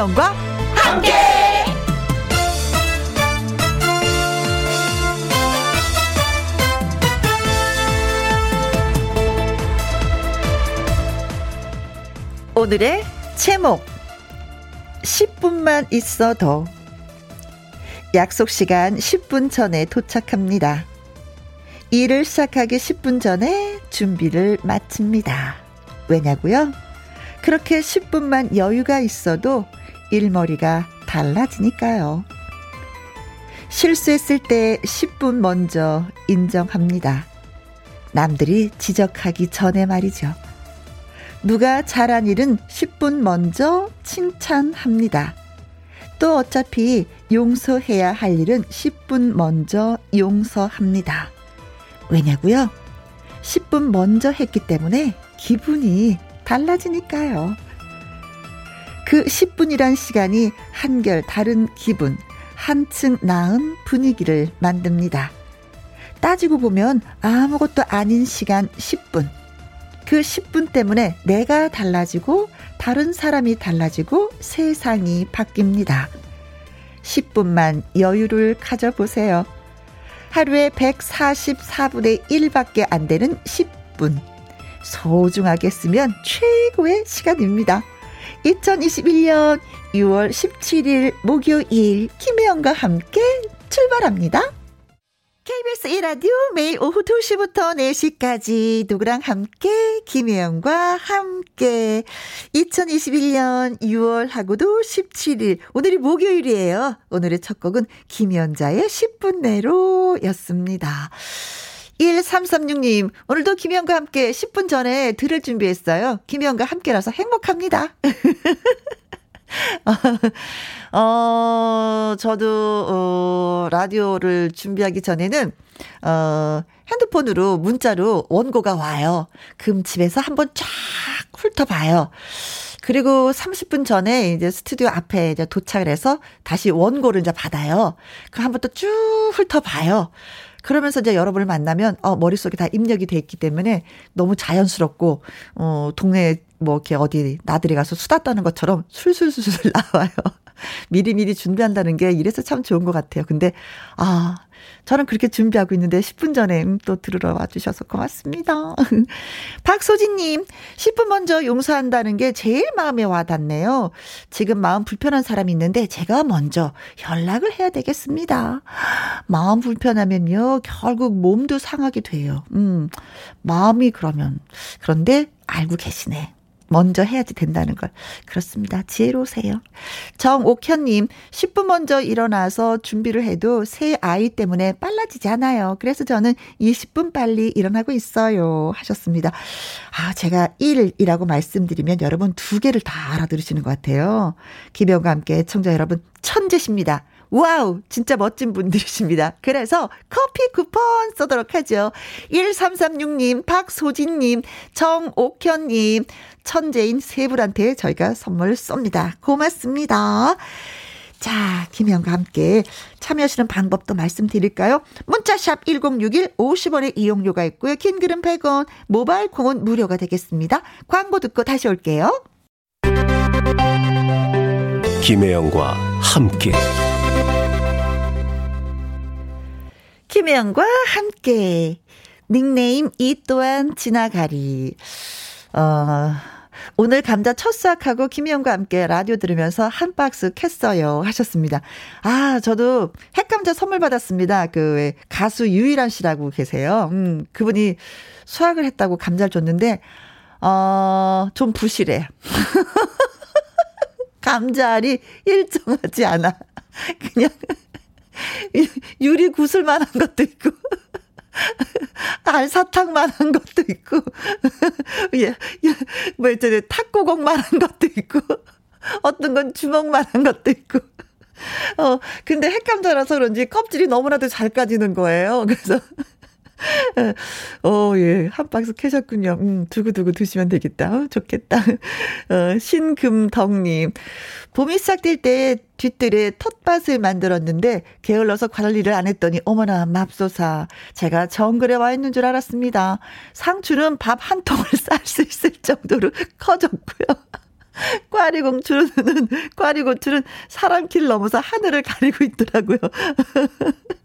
김혜영과 함께. 오늘의 제목 10분만 있어도 약속 시간 10분 전에 도착합니다. 일을 시작하기 10분 전에 준비를 마칩니다. 왜냐고요? 그렇게 10분만 여유가 있어도 일머리가 달라지니까요. 실수했을 때 10분 먼저 인정합니다. 남들이 지적하기 전에 말이죠. 누가 잘한 일은 10분 먼저 칭찬합니다. 또 어차피 용서해야 할 일은 10분 먼저 용서합니다. 왜냐고요? 10분 먼저 했기 때문에 기분이 달라지니까요. 그 10분이란 시간이 한결 다른 기분, 한층 나은 분위기를 만듭니다. 따지고 보면 아무것도 아닌 시간 10분. 그 10분 때문에 내가 달라지고 다른 사람이 달라지고 세상이 바뀝니다. 10분만 여유를 가져보세요. 하루에 144분의 1밖에 안 되는 10분. 소중하게 쓰면 최고의 시간입니다. 2021년 6월 17일 목요일 김혜영과 함께 출발합니다. KBS 1라디오 매일 오후 2시부터 4시까지 누구랑 함께 김혜영과 함께 2021년 6월하고도 17일 오늘이 목요일이에요. 오늘의 첫 곡은 김연자의 10분 내로 였습니다. 1336님, 오늘도 김희영과 함께 10분 전에 들을 준비했어요. 김희영과 함께라서 행복합니다. 어, 저도, 어, 라디오를 준비하기 전에는, 어, 핸드폰으로 문자로 원고가 와요. 그럼 집에서 한번 쫙 훑어봐요. 그리고 30분 전에 이제 스튜디오 앞에 이제 도착을 해서 다시 원고를 이제 받아요. 그 한번 또 쭉 훑어봐요. 그러면서 이제 여러분을 만나면 어 머릿속에 다 입력이 돼 있기 때문에 너무 자연스럽고 어 동네 뭐 이렇게 어디 나들이 가서 수다 떠는 것처럼 술술술술 나와요. 미리미리 준비한다는 게 이래서 참 좋은 것 같아요. 근데 아 저는 그렇게 준비하고 있는데 10분 전에 음, 또 들으러 와주셔서 고맙습니다. 박소진님, 10분 먼저 용서한다는 게 제일 마음에 와닿네요. 지금 마음 불편한 사람이 있는데 제가 먼저 연락을 해야 되겠습니다. 마음 불편하면요, 결국 몸도 상하게 돼요. 음, 마음이 그러면. 그런데 알고 계시네. 먼저 해야지 된다는 걸. 그렇습니다. 지혜로우세요. 정옥현님, 10분 먼저 일어나서 준비를 해도 새 아이 때문에 빨라지지 않아요. 그래서 저는 20분 빨리 일어나고 있어요. 하셨습니다. 아, 제가 1이라고 말씀드리면 여러분 두 개를 다 알아들으시는 것 같아요. 김혜영과 함께 청자 여러분 천재십니다. wow, 진짜 멋진 분들이십니다. 그래서 커피 쿠폰 쏘도록 하죠. 1336님, 박소진님, 정옥현님, 천재인 세 분한테 저희가 선물 쏩니다. 고맙습니다. 자, 김혜영과 함께 참여하시는 방법도 말씀드릴까요? 문자샵 1061 50원의 이용료가 있고요. 긴 글은 100원, 모바일 콩은 무료가 되겠습니다. 광고 듣고 다시 올게요. 김혜영과 함께 김혜영과 함께 닉네임 이 또한 지나가리. 어, 오늘 감자 첫 수확하고 김희영과 함께 라디오 들으면서 한 박스 캤어요 하셨습니다. 아, 저도 핵감자 선물 받았습니다. 그 가수 유일한 씨라고 계세요. 음, 그분이 수확을 했다고 감자를 줬는데 어, 좀 부실해. 감자알이 일정하지 않아. 그냥 유리 구슬만한 것도 있고. 알사탕만한 것도 있고, 예, 예, 뭐 있잖아요. 탁구공만한 것도 있고, 어떤 건 주먹만한 것도 있고. 어, 근데 핵감자라서 그런지 껍질이 너무나도 잘 까지는 거예요. 그래서, 어, 예, 한 박스 캐셨군요. 음, 두고두고 드시면 되겠다. 어, 좋겠다. 어, 신금덕님. 봄이 시작될 때 뒤뜰에 텃밭을 만들었는데 게을러서 관리를 안 했더니 어머나 맙소사 제가 정글에 와 있는 줄 알았습니다. 상추는 밥 한 통을 쌀 수 있을 정도로 커졌고요. 꽈리공주는, 꽈리고추는 사람 길 넘어서 하늘을 가리고 있더라고요.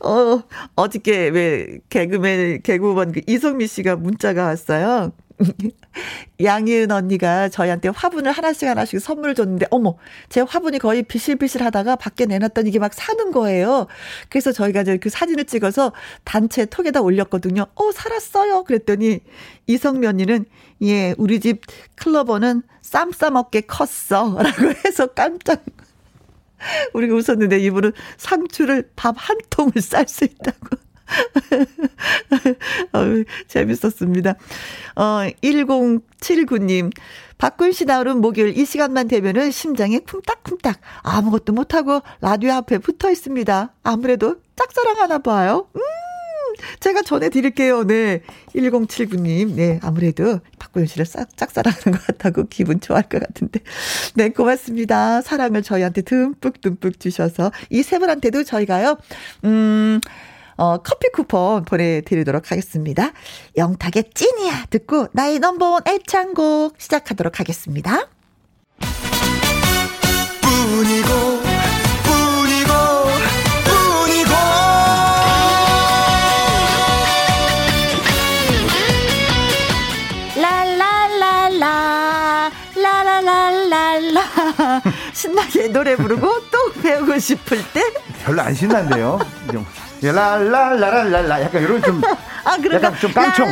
어, 어저께 왜 개그맨, 개그우먼 그 이성미 씨가 문자가 왔어요. 양희은 언니가 저희한테 화분을 하나씩 하나씩 선물을 줬는데, 어머, 제 화분이 거의 비실비실 하다가 밖에 내놨더니 이게 막 사는 거예요. 그래서 저희가 이제 그 사진을 찍어서 단체 톡에다 올렸거든요. 어, 살았어요. 그랬더니 이성미 언니는, 예, 우리 집 클로버는 쌈 싸먹게 컸어. 라고 해서 깜짝 우리가 웃었는데 이분은 상추를 밥 한 통을 쌀 수 있다고. 어, 재밌었습니다. 어, 1079님. 박군 씨 나오는 목요일 이 시간만 되면은 심장이 쿵딱쿵딱 아무것도 못하고 라디오 앞에 붙어 있습니다. 아무래도 짝사랑 하나 봐요. 음! 제가 전해드릴게요. 네. 1079님. 네. 아무래도 박고현 씨를 싹, 짝사랑하는 것 같다고 기분 좋아할 것 같은데. 네. 고맙습니다. 사랑을 저희한테 듬뿍 듬뿍 주셔서 이 세 분한테도 저희가요, 음, 어, 커피 쿠폰 보내드리도록 하겠습니다. 영탁의 찐이야 듣고 나의 넘버원 애창곡 시작하도록 하겠습니다. 뿐이고 신나게 노래 부르고 또 배우고 싶을 때 별로 안 신난데요. 랄랄라랄랄라 약간 이런 좀 아, 그러니까 약간 좀 깡총.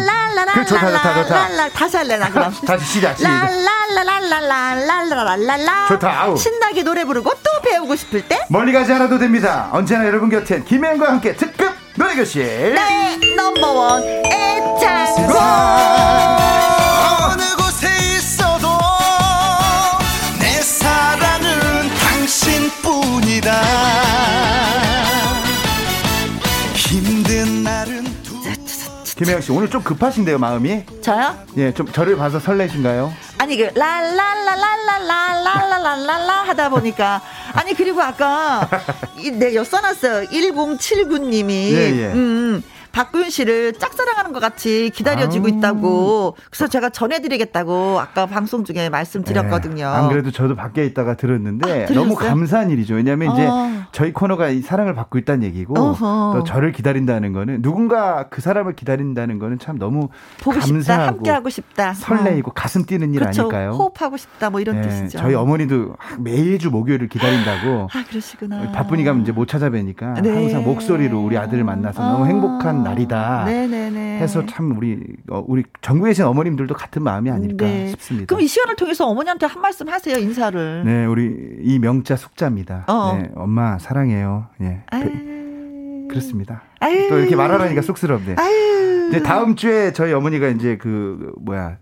그 좋다 좋다 좋다. 다시 할래 나 그럼. 다시 시작. 랄랄라랄랄랄랄랄랄라. 좋다. 아우. 신나게 노래 부르고 또 배우고 싶을 때 멀리 가지 않아도 됩니다. 언제나 여러분 곁엔 김혜영과 함께 특급 노래교실. 네 넘버원 애창곡. 김혜영 씨 오늘 좀 급하신데요 마음이? 저요? 예, 좀 저를 봐서 설레신가요? 아니 그 랄랄랄랄랄랄랄랄랄라 하다 보니까 아니 그리고 아까 내가 써놨어요 1079님이 예, 예. 음 박구윤 씨를 짝사랑하는 것 같이 기다려지고 아. 있다고. 그래서 제가 전해드리겠다고 아까 방송 중에 말씀드렸거든요. 네. 안 그래도 저도 밖에 있다가 들었는데 아, 너무 감사한 일이죠. 왜냐하면 이제 어. 저희 코너가 이 사랑을 받고 있다는 얘기고 어허. 또 저를 기다린다는 거는 누군가 그 사람을 기다린다는 거는 참 너무 보고 감사하고 싶다, 함께 하고 싶다, 설레이고 어. 가슴 뛰는 일 그렇죠. 아닐까요? 호흡하고 싶다, 뭐 이런 네. 뜻이죠. 저희 어머니도 매주 목요일을 기다린다고. 아 그러시구나. 바쁘니까 이제 못 찾아뵈니까 네. 항상 목소리로 우리 아들을 만나서 아. 너무 행복한 날이다. 네네네. 해서 참 우리 어, 우리 전국에 계신 어머님들도 같은 마음이 아닐까 네. 싶습니다. 그럼 이 시간을 통해서 어머니한테 한 말씀 하세요 인사를. 네, 우리 이 명자 숙자입니다. 어. 네, 엄마 사랑해요. 예. 그렇습니다. 아유. 또 이렇게 말하라니까 쑥스럽네. 아유. 이제 다음 주에 저희 어머니가 이제 그 뭐야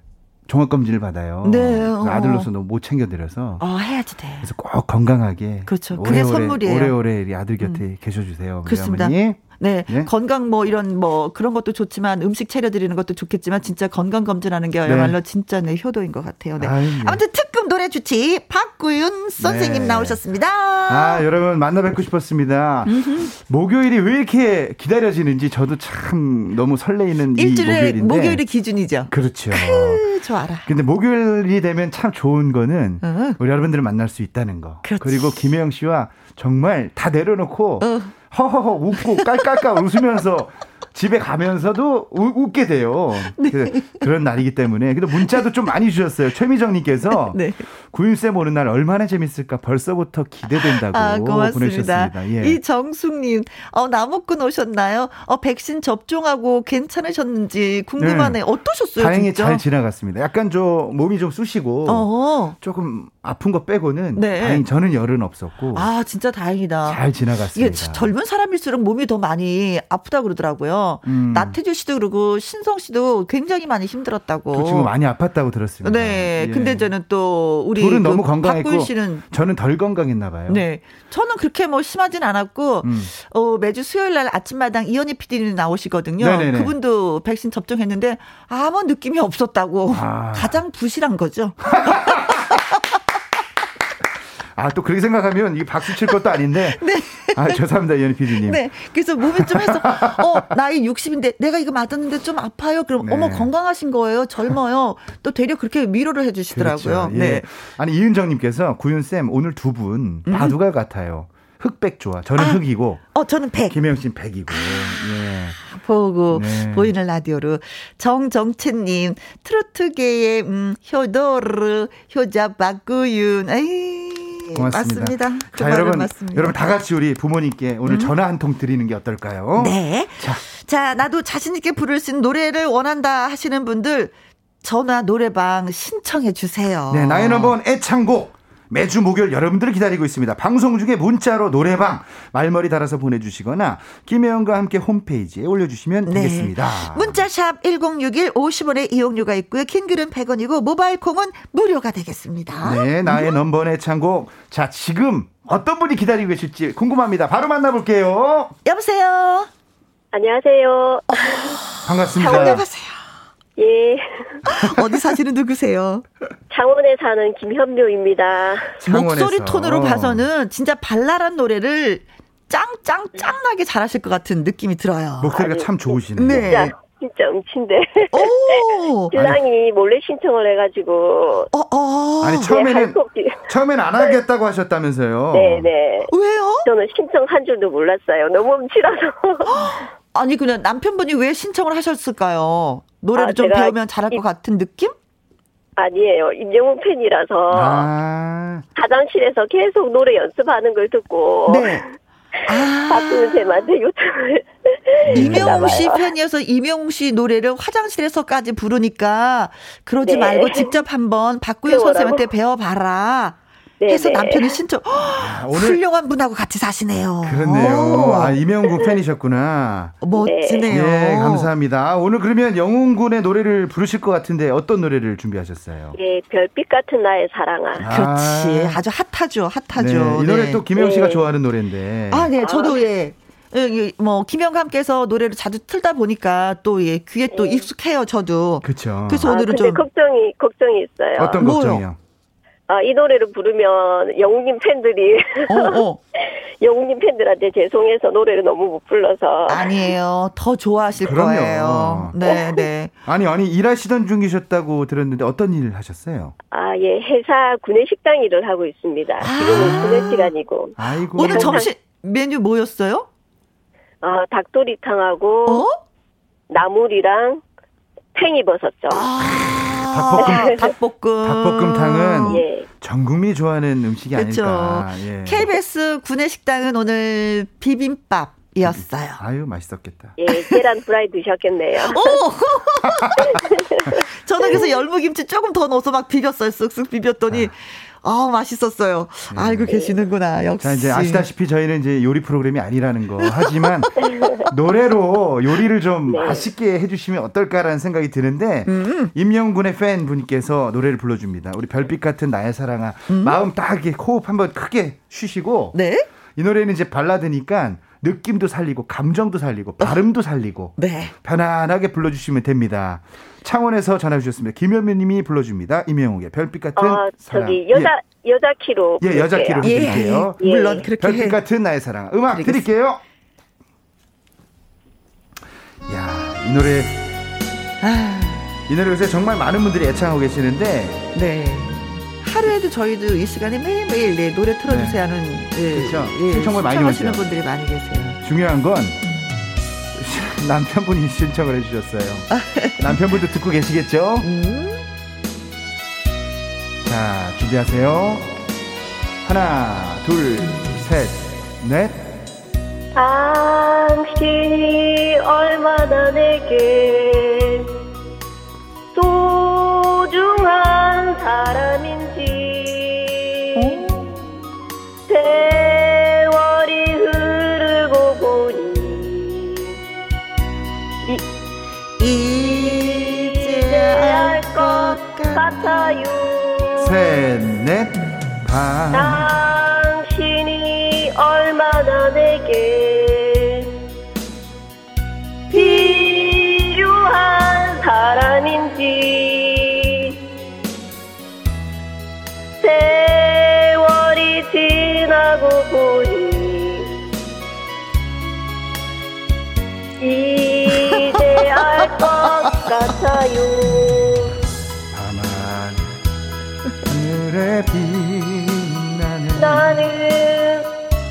종합 검진을 받아요. 네. 어. 아들로서 너무 못 챙겨드려서. 어, 해야지 돼. 그래서 꼭 건강하게. 그렇죠. 그게 오래오래, 선물이에요. 오래오래 아들 곁에 음. 계셔주세요. 그렇습니다. 어머니. 네. 네. 건강 뭐 이런 뭐 그런 것도 좋지만 음식 차려드리는 것도 좋겠지만 진짜 건강 검진하는 게야말로 네. 진짜 내 효도인 것 같아요. 네. 아유, 네. 아무튼 특급 노래 주치 박구윤 선생님 네. 나오셨습니다. 아 여러분 만나 뵙고 싶었습니다. 목요일이 왜 이렇게 기다려지는지 저도 참 너무 설레이는 일주일에 목요일인데 목요일이 기준이죠. 그렇죠. 좋아라. 근데 목요일이 되면 참 좋은 거는 어. 우리 여러분들을 만날 수 있다는 거. 그렇지. 그리고 김혜영 씨와 정말 다 내려놓고 어. 허허허 웃고 깔깔깔 웃으면서 집에 가면서도 우, 웃게 돼요. 네. 그, 그런 날이기 때문에. 근데 문자도 좀 많이 주셨어요. 최미정님께서 네. 구윤쌤 오는 날 얼마나 재밌을까 벌써부터 기대된다고 아, 보내셨습니다. 예. 이 정숙님, 어, 나무꾼 오셨나요? 어, 백신 접종하고 괜찮으셨는지 궁금하네. 네. 어떠셨어요? 다행히 진짜? 잘 지나갔습니다. 약간 좀 몸이 좀 쑤시고 어허. 조금 아픈 거 빼고는 네. 다행히 저는 열은 없었고. 아, 진짜 다행이다. 잘 지나갔습니다. 이게 젊은 사람일수록 몸이 더 많이 아프다 그러더라고요. 음. 나태주 씨도 그러고 신성 씨도 굉장히 많이 힘들었다고. 그 친구 많이 아팠다고 들었습니다. 네. 예. 근데 저는 또 우리 둘은 그 너무 건강했고 씨는 저는 덜 건강했나 봐요. 네. 저는 그렇게 뭐 심하진 않았고 음. 어, 매주 수요일 날 아침마당 이현희 PD님 나오시거든요. 네네네. 그분도 백신 접종했는데 아무 느낌이 없었다고. 아. 가장 부실한 거죠. 아, 또 그렇게 생각하면 이게 박수 칠 것도 아닌데. 네. 아, 죄송합니다, 연희 PD님. 네. 그래서 몸이 좀 해서, 어, 나이 60인데 내가 이거 맞았는데 좀 아파요? 그럼, 네. 어머, 건강하신 거예요? 젊어요? 또 되려 그렇게 위로를 해주시더라고요. 그렇죠. 예. 네. 아니, 이은정님께서 구윤쌤, 오늘 두 분 바둑알 음. 같아요. 흑백 좋아. 저는 아, 흑이고. 어, 저는 백. 김혜영 씨는 백이고. 예. 보고 네. 보이는 라디오로 정정채님 트로트계의 음, 효도르 효자 박구윤. 에이. 고맙습니다. 맞습니다. 그 자, 여러분, 맞습니다. 여러분 다 같이 우리 부모님께 오늘 음. 전화 한 통 드리는 게 어떨까요? 네. 자. 자, 나도 자신 있게 부를 수 있는 노래를 원한다 하시는 분들 전화 노래방 신청해 주세요. 네, 나의 넘버원 애창곡 매주 목요일 여러분들을 기다리고 있습니다. 방송 중에 문자로 노래방 말머리 달아서 보내주시거나 김혜영과 함께 홈페이지에 올려주시면 네. 되겠습니다. 문자샵 1061 50원의 이용료가 있고요. 킹글은 100원이고 모바일 콩은 무료가 되겠습니다. 네, 나의 음. 넘버네 창곡. 자, 지금 어떤 분이 기다리고 계실지 궁금합니다. 바로 만나볼게요. 여보세요. 안녕하세요. 반갑습니다. 안녕하세요. 예. 어디 사시는 누구세요? 창원에 사는 김현묘입니다. 창원에서. 목소리 톤으로 봐서는 진짜 발랄한 노래를 짱짱 짱나게 잘하실 것 같은 느낌이 들어요. 목소리가 참 좋으시네요. 네. 진짜, 진짜 음친데. 오. 신랑이 몰래 신청을 해가지고. 어, 어. 아니 처음에는 네, 처음엔 안 하겠다고 하셨다면서요. 네네. 왜요? 저는 신청한 줄도 몰랐어요. 너무 음치라서. 아니 그냥 남편분이 왜 신청을 하셨을까요? 노래를 아, 좀 배우면 잘할 것 같은 느낌? 아니에요. 임영웅 팬이라서 아. 화장실에서 계속 노래 연습하는 걸 듣고 네. 아. 박수는 쌤한테 요청을 이명웅 씨 팬이어서 이명웅 씨 노래를 화장실에서까지 부르니까 그러지 네. 말고 직접 한번 박구현 선생님한테 배워봐라. 해서 남편이 신청. 아, 오늘 훌륭한 분하고 같이 사시네요. 그렇네요. 아 이명웅 팬이셨구나. 멋지네요. 네, 감사합니다. 오늘 그러면 영웅 군의 노래를 부르실 것 같은데 어떤 노래를 준비하셨어요? 예, 별빛 같은 나의 사랑아. 아. 그렇지. 아주 핫하죠, 핫하죠. 네, 이 노래 네. 또 김영 씨가 네. 좋아하는 노래인데. 아, 네, 저도 아. 예. 예, 뭐 김영감께서 노래를 자주 틀다 보니까 또 예, 귀에 또 네. 익숙해요 저도. 그렇죠. 그래서 아, 오늘은 좀 걱정이 걱정이 있어요. 어떤 걱정이요? 아, 이 노래를 부르면 영웅님 팬들이 어, 어. 영웅님 팬들한테 죄송해서 노래를 너무 못 불러서 아니에요. 더 좋아하실 그럼요. 거예요. 네, 네. 아니, 아니 일하시던 중이셨다고 들었는데 어떤 일을 하셨어요? 아, 예. 회사 구내식당 일을 하고 있습니다. 지금은 아. 구내 시간이고. 아이고. 오늘 점심 메뉴 뭐였어요? 아, 닭도리탕하고 어? 나물이랑 팽이버섯죠. 아. 닭볶음 닭볶음 닭볶음탕은 예. 전 국민이 좋아하는 음식이 그쵸. 아닐까. 예. KBS 구내식당은 오늘 비빔밥. 이었어요. 아유 맛있었겠다. 예, 계란 프라이 드셨겠네요. 오! 저는 그래서 열무김치 조금 더 넣어서 막 비볐어요. 쓱쓱 비볐더니 아. 아, 맛있었어요. 네. 알고 계시는구나. 역시. 자, 이제 아시다시피 저희는 이제 요리 프로그램이 아니라는 거. 하지만 노래로 요리를 좀 네. 맛있게 해주시면 어떨까라는 생각이 드는데 음. 임영군의 팬 분께서 노래를 불러줍니다. 우리 별빛 같은 나의 사랑아. 음. 마음 딱 이렇게 호흡 한번 크게 쉬시고. 네. 이 노래는 이제 발라드니까 느낌도 살리고 감정도 살리고 발음도 살리고 네. 편안하게 불러주시면 됩니다. 창원에서 전화 주셨습니다. 김현미 님이 불러줍니다. 임영웅의 별빛 같은 어, 사랑. 저기 여자 예. 여자 키로 예, 여자 키로 예. 드릴게요. 예. 물론 그렇게 별빛 같은 나의 사랑. 음악 드리겠습니다. 드릴게요. 야, 이 노래 아. 이 노래 요새 정말 많은 분들이 애창하고 계시는데 네. 하루에도 저희도 이 시간에 매일매일 네, 노래 틀어주세요 네. 하는 예, 그렇죠. 예, 신청을 많이 하시는 분들이 많이 계세요. 중요한 건 남편분이 신청을 해주셨어요. 남편분도 듣고 계시겠죠? 음. 자, 준비하세요. 하나, 둘, 셋, 넷. 당신이 얼마나 내게 소중한 사람 같아요. 셋넷 반. 당신이 얼마나 내게 필요한 사람인지 세월이 지나고 보니 이제 알 것 같아요. 하늘에 빛나는 나는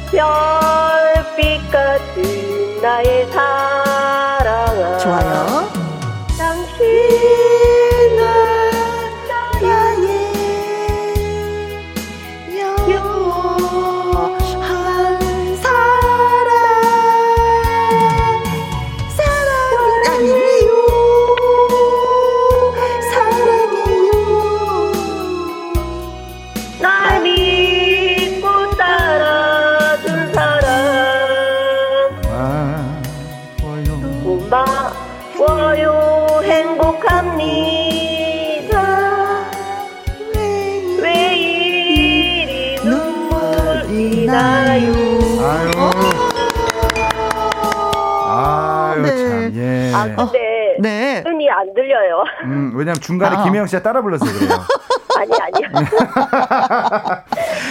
별빛 같은 나의 사랑아. 좋아요. 중간에 아. 김혜영 씨가 따라 불러서 그래요. 아니, 아니요.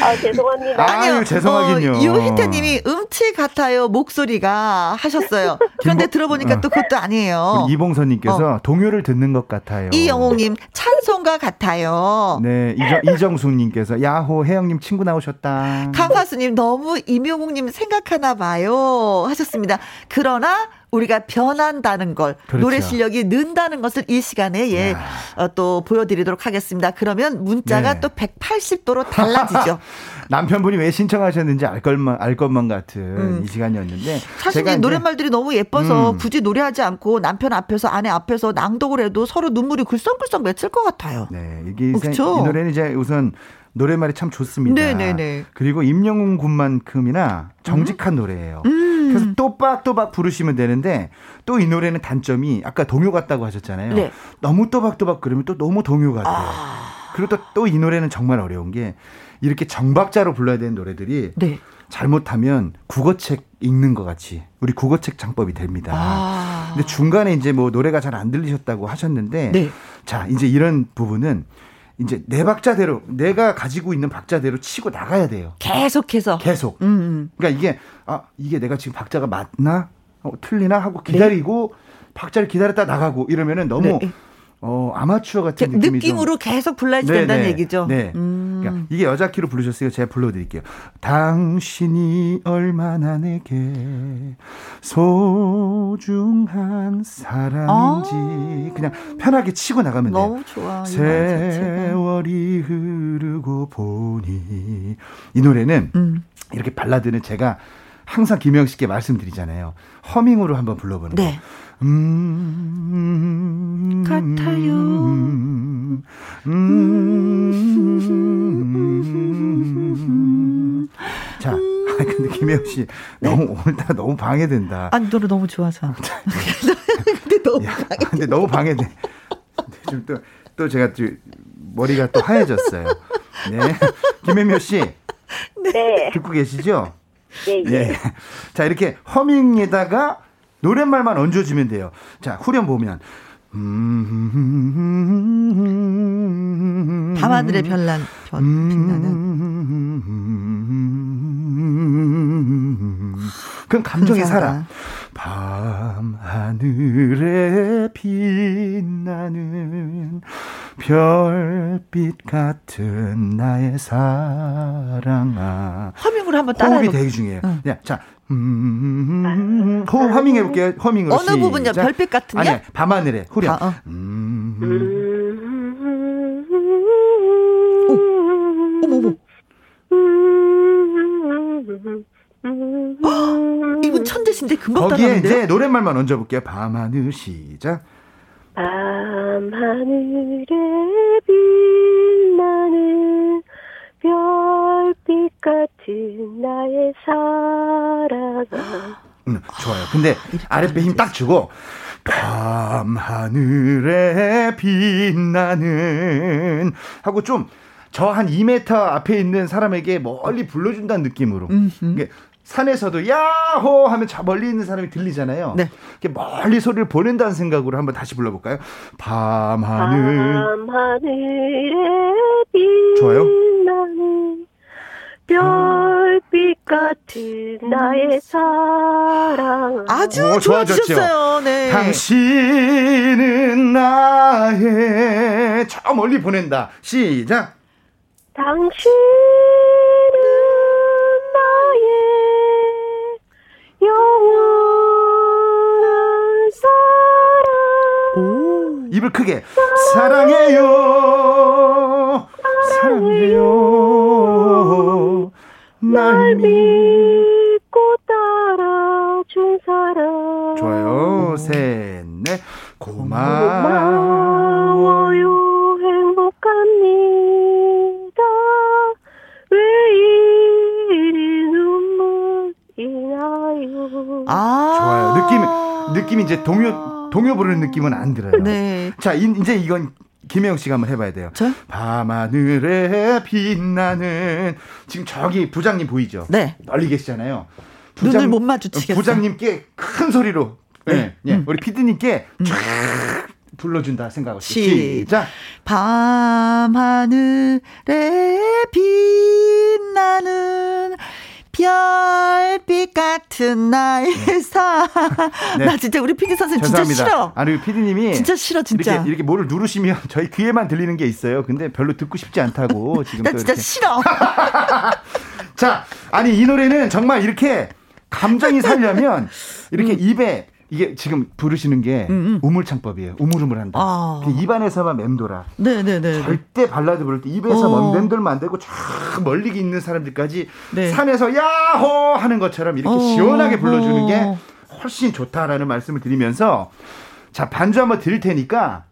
아, 죄송합니다. 아니요, 아유, 죄송하긴요. 어, 유희태 님이 음치 같아요, 목소리가 하셨어요. 그런데 들어보니까 어. 또 그것도 아니에요. 이봉선 님께서 어. 동요를 듣는 것 같아요. 이영옥 님, 찬송가 같아요. 네, 이정, 이정숙 님께서 야호, 혜영 님 친구 나오셨다. 강하수 님, 너무 임영웅 님 생각하나 봐요. 하셨습니다. 그러나 우리가 변한다는 걸 그렇죠. 노래 실력이 는다는 것을 이 시간에 예, 어, 또 보여드리도록 하겠습니다. 그러면 문자가 네. 또 180도로 달라지죠. 남편분이 왜 신청하셨는지 알 것만 알 것만 같은 음. 이 시간이었는데 사실 제가 노랫말들이 너무 예뻐서 음. 굳이 노래하지 않고 남편 앞에서 아내 앞에서 낭독을 해도 서로 눈물이 글썽글썽 맺힐 것 같아요. 네, 이게 어, 이 노래는 이제 우선 노래말이 참 좋습니다. 네네네. 그리고 임영웅 군만큼이나 정직한 음? 노래예요. 음. 그래서 또박또박 부르시면 되는데 또 이 노래는 단점이 아까 동요 같다고 하셨잖아요. 네. 너무 또박또박 그러면 또 너무 동요 같아요. 아. 그리고 또 이 노래는 정말 어려운 게 이렇게 정박자로 불러야 되는 노래들이 네. 잘못하면 국어책 읽는 것 같이 우리 국어책 장법이 됩니다. 아. 근데 중간에 이제 뭐 노래가 잘 안 들리셨다고 하셨는데 네. 자 이제 이런 부분은 이제 내 박자대로 내가 가지고 있는 박자대로 치고 나가야 돼요. 계속해서. 계속. 음, 음. 그러니까 이게 아 이게 내가 지금 박자가 맞나 어, 틀리나 하고 기다리고 네. 박자를 기다렸다 나가고 이러면은 너무 네. 어, 아마추어 같은 느낌이 느낌으로 좀. 계속 불러야 네, 된다는 네. 얘기죠. 네. 음. 그러니까 이게 여자 키로 부르셨으니까 제가 불러드릴게요. 당신이 얼마나 내게 소중한 사람인지 아~ 그냥 편하게 치고 나가면 돼요. 너무 좋아. 세월이 흐르고 보니 이 노래는 음. 이렇게 발라드는 제가 항상 김영 씨께 말씀드리잖아요. 허밍으로 한번 불러보는 네. 거. 음, 같아요. 음, 자, 근데 김혜영 씨 너무 네. 오늘따라 너무 방해된다. 아니 노래 너무 좋아서. 근데 너무 야, 방해. 근데 너무 방해돼. 지금 또 또 제가 또 머리가 또 하얘졌어요. 네, 김혜명 씨. 네. 듣고 계시죠? 예, 예. 예. 자, 이렇게 허밍에다가 노랫말만 얹어주면 돼요. 자, 후렴 보면. 밤하늘의 별난, 별, 빛나는. 그럼 감정에 살아. 밤하늘에 빛나는 별빛 같은 나의 사랑아. 허밍으로 한번 따라해 호흡이 되게 중요해요. 응. 자, 음, 호흡 허밍 해볼게요. 허밍으로. 어느 부분이요? 별빛 같은요? 아니, 밤하늘에. 후렴. 아, 어. 음. 오, 어머, 어머. 이분 천재신데 금방 거기에 따라하는데요? 이제 노랫말만 얹어볼게요. 밤하늘 시작. 밤하늘에 빛나는 별빛 같은 나의 사랑아. 음, 좋아요. 근데 아랫배 힘 딱 주고 밤하늘에 빛나는 하고 좀 저 한 2m 앞에 있는 사람에게 멀리 불러준다는 느낌으로. 산에서도 야호 하면 저 멀리 있는 사람이 들리잖아요. 네. 이렇게 멀리 소리를 보낸다는 생각으로 한번 다시 불러볼까요? 밤하늘. 밤하늘에 빛나는 별빛 같은 나의 사랑. 아주 오, 좋아졌어요. 네. 당신은 나의 저 멀리 보낸다. 시작. 당신 입을 크게. 사랑해요. 사랑해요. 날 믿고 따라준 사람. 좋아요. 셋, 넷. 고마워요. 행복합니다. 왜 이리 눈물이 나요. 아. 좋아요. 느낌, 느낌이 이제 동요, 동요 부르는 느낌은 안 들어요. 네. 자, 이제 이건 김혜영 씨가 한번 해봐야 돼요. 저? 밤하늘에 빛나는 지금 저기 부장님 보이죠? 네. 멀리 계시잖아요. 부장, 눈을 못 마주치겠어요. 부장님께 큰 소리로 네, 네. 네. 음. 우리 피디님께 음. 쫙 불러준다 생각하고 시작. 밤하늘에 빛나는 별빛 같은 나의 네. 사. 네. 나 진짜 우리 피디 선생님 진짜 싫어. 아니 피디님이 진짜 싫어 진짜. 이렇게, 이렇게 뭐를 누르시면 저희 귀에만 들리는 게 있어요. 근데 별로 듣고 싶지 않다고 지금. 나 진짜. 싫어. 자, 아니 이 노래는 정말 이렇게 감정이 살려면 이렇게 음. 입에 이게 지금 부르시는 게 음음. 음. 우물창법이에요. 우물우물한다. 아. 입안에서만 맴돌아. 네네네. 절대 발라드 부를 때 입에서 어. 맴돌면 안 되고 쫙 멀리 있는 사람들까지 네. 산에서 야호 하는 것처럼 이렇게 어. 시원하게 불러주는 게 어. 훨씬 좋다라는 말씀을 드리면서 자 반주 한번 드릴 테니까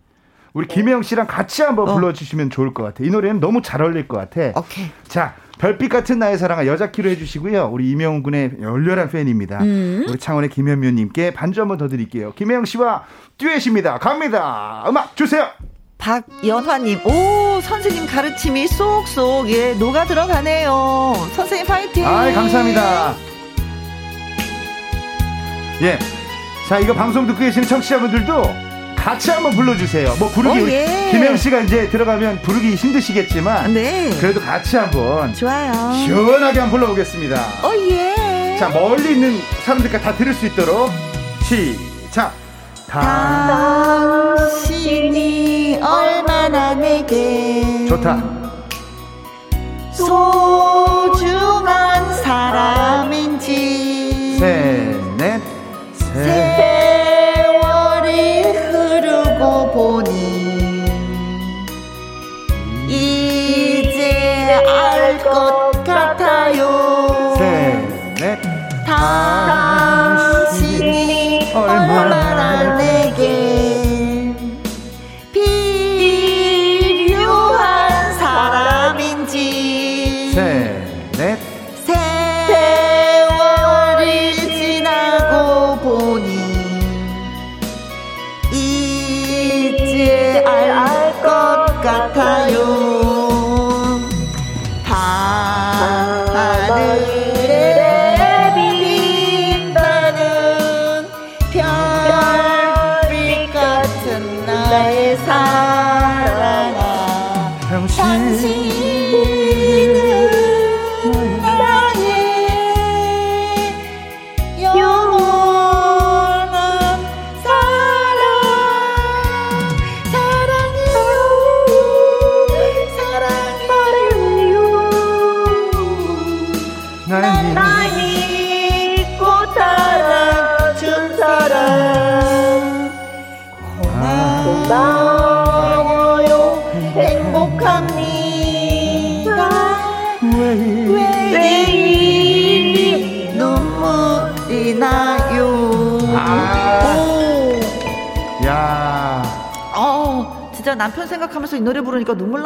우리 김혜영 씨랑 같이 한번 어. 불러주시면 좋을 것 같아. 이 노래는 너무 잘 어울릴 것 같아. 오케이. 자 별빛 같은 나의 사랑아 여자 키로 해주시고요. 우리 이명훈 군의 열렬한 팬입니다. 음. 우리 창원의 김현묘님께 반주 한번 더 드릴게요. 김혜영 씨와 듀엣입니다. 갑니다. 음악 주세요. 박연화님, 오, 선생님 가르침이 쏙쏙, 예, 녹아 들어가네요. 선생님 파이팅! 아 감사합니다. 예. 자, 이거 방송 듣고 계시는 청취자분들도 같이 한번 불러주세요. 뭐 부르기 어, 예. 김영 씨가 이제 들어가면 부르기 힘드시겠지만 네. 그래도 같이 한번 좋아요. 시원하게 한번 불러보겠습니다. 어 예. 자 멀리 있는 사람들까지 다 들을 수 있도록 시작. 당신이 얼마나 내게 좋다. 소중한 사람인지 셋, 넷, 셋. 것 같아요. 셋, 넷. 당신이 얼마나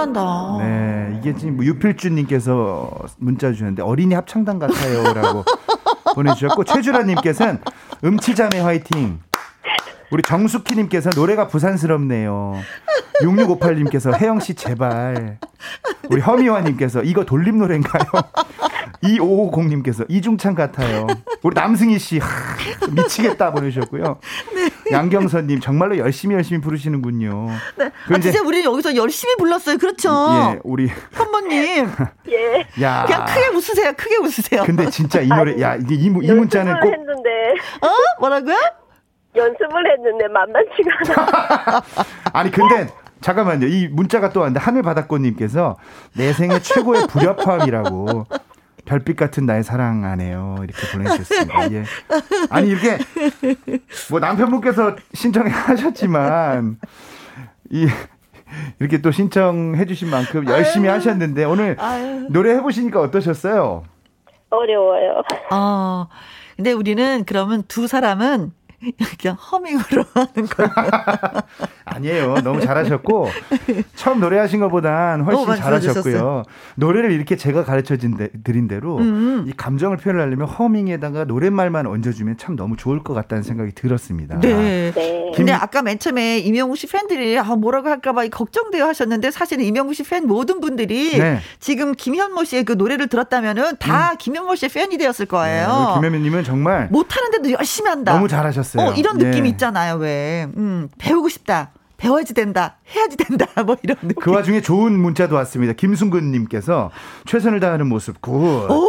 난다. 네, 이게 지금 뭐 유필주님께서 문자 주셨는데 어린이 합창단 같아요라고 보내주셨고 최주라님께서는 음치자매 화이팅. 우리 정숙희님께서 노래가 부산스럽네요. 6658님께서 혜영씨 제발. 우리 허미화님께서 이거 돌림 노래인가요? 2550님께서 이중창 같아요. 우리 남승희 씨 하, 미치겠다 보내주셨고요. 네. 양경선님 정말로 열심히 열심히 부르시는군요. 네. 아, 진짜 우리 여기서 열심히 불렀어요. 그렇죠? 예, 우리 현모님. 예. 야. 그냥 크게 웃으세요. 크게 웃으세요. 근데 진짜 이 노래, 야 이게 이, 이 문자는 꼭. 했는데. 어? 뭐라고요? 연습을 했는데 만만치가 않아. 아니 근데 잠깐만요. 이 문자가 또 왔는데 하늘바닷꽃님께서 내 생애 최고의 불협화음이라고 별빛 같은 나의 사랑 안에요. 이렇게 보내주셨습니다. 예. 아니, 이게, 뭐 남편분께서 신청하셨지만, 이 이렇게 또 신청해 주신 만큼 열심히 아유. 하셨는데 오늘 아유. 노래 해 보시니까 어떠셨어요? 어려워요. 어. 근데 우리는 그러면 두 사람은 그냥 허밍으로 하는 거 아니에요. 너무 잘하셨고 처음 노래하신 것보단 훨씬 잘하셨고요. 노래를 이렇게 제가 가르쳐 드린 대로 음. 이 감정을 표현하려면 허밍에다가 노랫말만 얹어주면 참 너무 좋을 것 같다는 생각이 들었습니다. 네. 네. 근데 아까 맨 처음에 이명우 씨 팬들이 아, 뭐라고 할까봐 걱정돼요 하셨는데 사실은 이명우 씨 팬 모든 분들이 네. 지금 김현모 씨의 그 노래를 들었다면은 다 음. 김현모 씨의 팬이 되었을 거예요. 네, 김현모님은 정말 못하는데도 열심히 한다. 너무 잘하셨어요. 어, 이런 느낌 예. 있잖아요. 왜 음, 배우고 싶다. 배워야지 된다. 해야지 된다. 뭐 이런 느낌. 그 와중에 좋은 문자도 왔습니다. 김순근 님께서 최선을 다하는 모습 good. 오!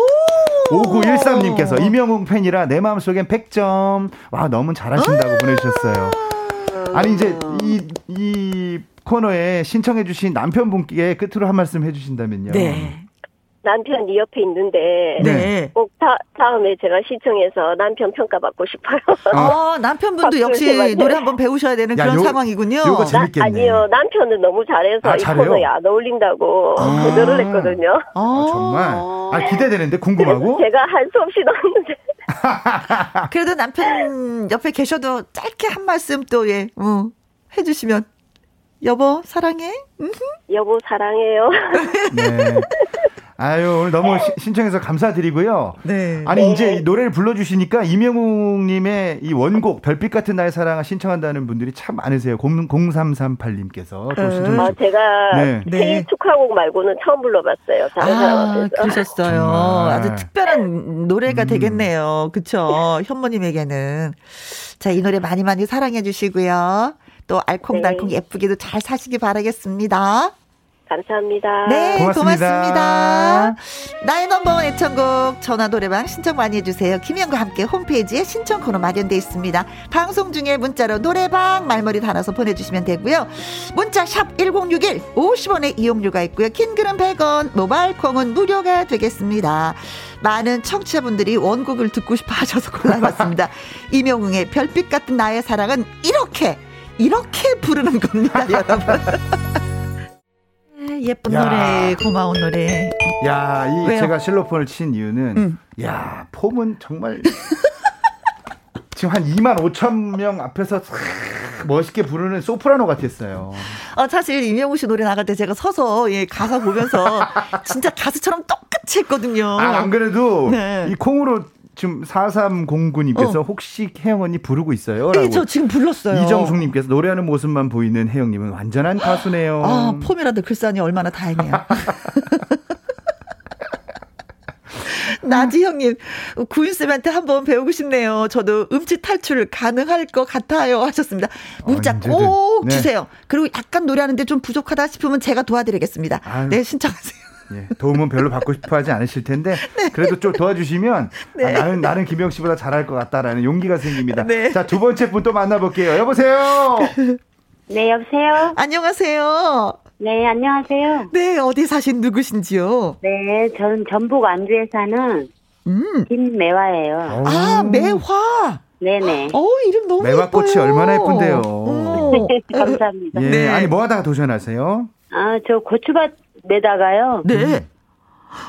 5913님께서 이명웅 팬이라 내 마음속엔 100점. 와, 너무 잘하신다고 아~ 보내주셨어요. 아니, 이제 이, 이 코너에 신청해주신 남편분께 끝으로 한 말씀 해주신다면요. 네. 남편이 옆에 있는데 네. 꼭 다, 다음에 제가 시청해서 남편 평가받고 싶어요. 어, 남편분도 역시 노래 한번 배우셔야 되는 야, 그런 요, 상황이군요. 요거 재밌겠네. 나, 아니요, 남편은 너무 잘해서 아, 이 코너에 안 어울린다고 아. 거절을 했거든요. 아, 아, 정말? 아, 기대되는데 궁금하고? 제가 할 수 없이 넣었는데. 그래도 남편 옆에 계셔도 짧게 한 말씀 또 예, 어, 해주시면 여보 사랑해. 여보 사랑해요. 네. 아유, 오늘 너무 시, 신청해서 감사드리고요. 네. 아니, 네. 이제 노래를 불러주시니까 이명웅님의 이 원곡, 별빛 같은 나의 사랑을 신청한다는 분들이 참 많으세요. 0, 0338님께서 또 신청해 아, 제가 네. 생일 네. 축하곡 말고는 처음 불러봤어요. 다른 아, 사람한테서. 그러셨어요. 정말. 아주 특별한 노래가 음. 되겠네요. 그쵸. 현모님에게는. 자, 이 노래 많이 많이 사랑해 주시고요. 또 알콩달콩 네. 예쁘게도 잘 사시기 바라겠습니다. 감사합니다. 네, 고맙습니다. 고맙습니다. 나의 넘버원 애청곡 전화 노래방 신청 많이 해주세요. 김현과 함께 홈페이지에 신청 코너 마련되어 있습니다. 방송 중에 문자로 노래방 말머리 달아서 보내주시면 되고요. 문자 샵 1061 50원의 이용료가 있고요. 킹글은 100원 모바일 콩은 무료가 되겠습니다. 많은 청취자분들이 원곡을 듣고 싶어 하셔서 골라봤습니다. 이명웅의 별빛 같은 나의 사랑은 이렇게 이렇게 부르는 겁니다, 여러분. 예쁜 야. 노래, 고마운 노래. 야, 이 왜요? 제가 실로폰을 친 이유는 음. 야, 폼은 정말 지금 한 2만 5천 명 앞에서 멋있게 부르는 소프라노 같았어요. 어, 사실 이명우 씨 노래 나갈 때 제가 서서 예, 가사 보면서 진짜 가수처럼 똑같이 했거든요. 아, 안 그래도 네. 이 콩으로 지금 4309님께서 어. 혹시 혜영 언니 부르고 있어요? 네, 저 지금 불렀어요. 이정숙님께서 노래하는 모습만 보이는 혜영님은 완전한 가수네요. 아, 폼이라도 글싸니 얼마나 다행이에요. 나지형님, 구인쌤한테 한번 배우고 싶네요. 저도 음치 탈출 가능할 것 같아요. 하셨습니다. 문자 어, 꼭 네. 주세요. 그리고 약간 노래하는데 좀 부족하다 싶으면 제가 도와드리겠습니다. 아유. 네, 신청하세요. 예, 도움은 별로 받고 싶어 하지 않으실 텐데 네. 그래도 좀 도와주시면 네. 아, 나는 나는 김영 씨보다 잘할 것 같다라는 용기가 생깁니다. 네. 자두 번째 분 또 만나볼게요. 여보세요. 네 여보세요. 안녕하세요. 네 안녕하세요. 네 어디 사신 누구신지요? 네 저는 전북 안주에 사는 음. 김매화예요. 아 매화. 네네. 어 이름 너무 매화꽃이 예뻐요. 얼마나 예쁜데요. 감사합니다. 예, 네. 아니 뭐 하다가 도전하세요? 아 저 고추밭 내다가요. 네.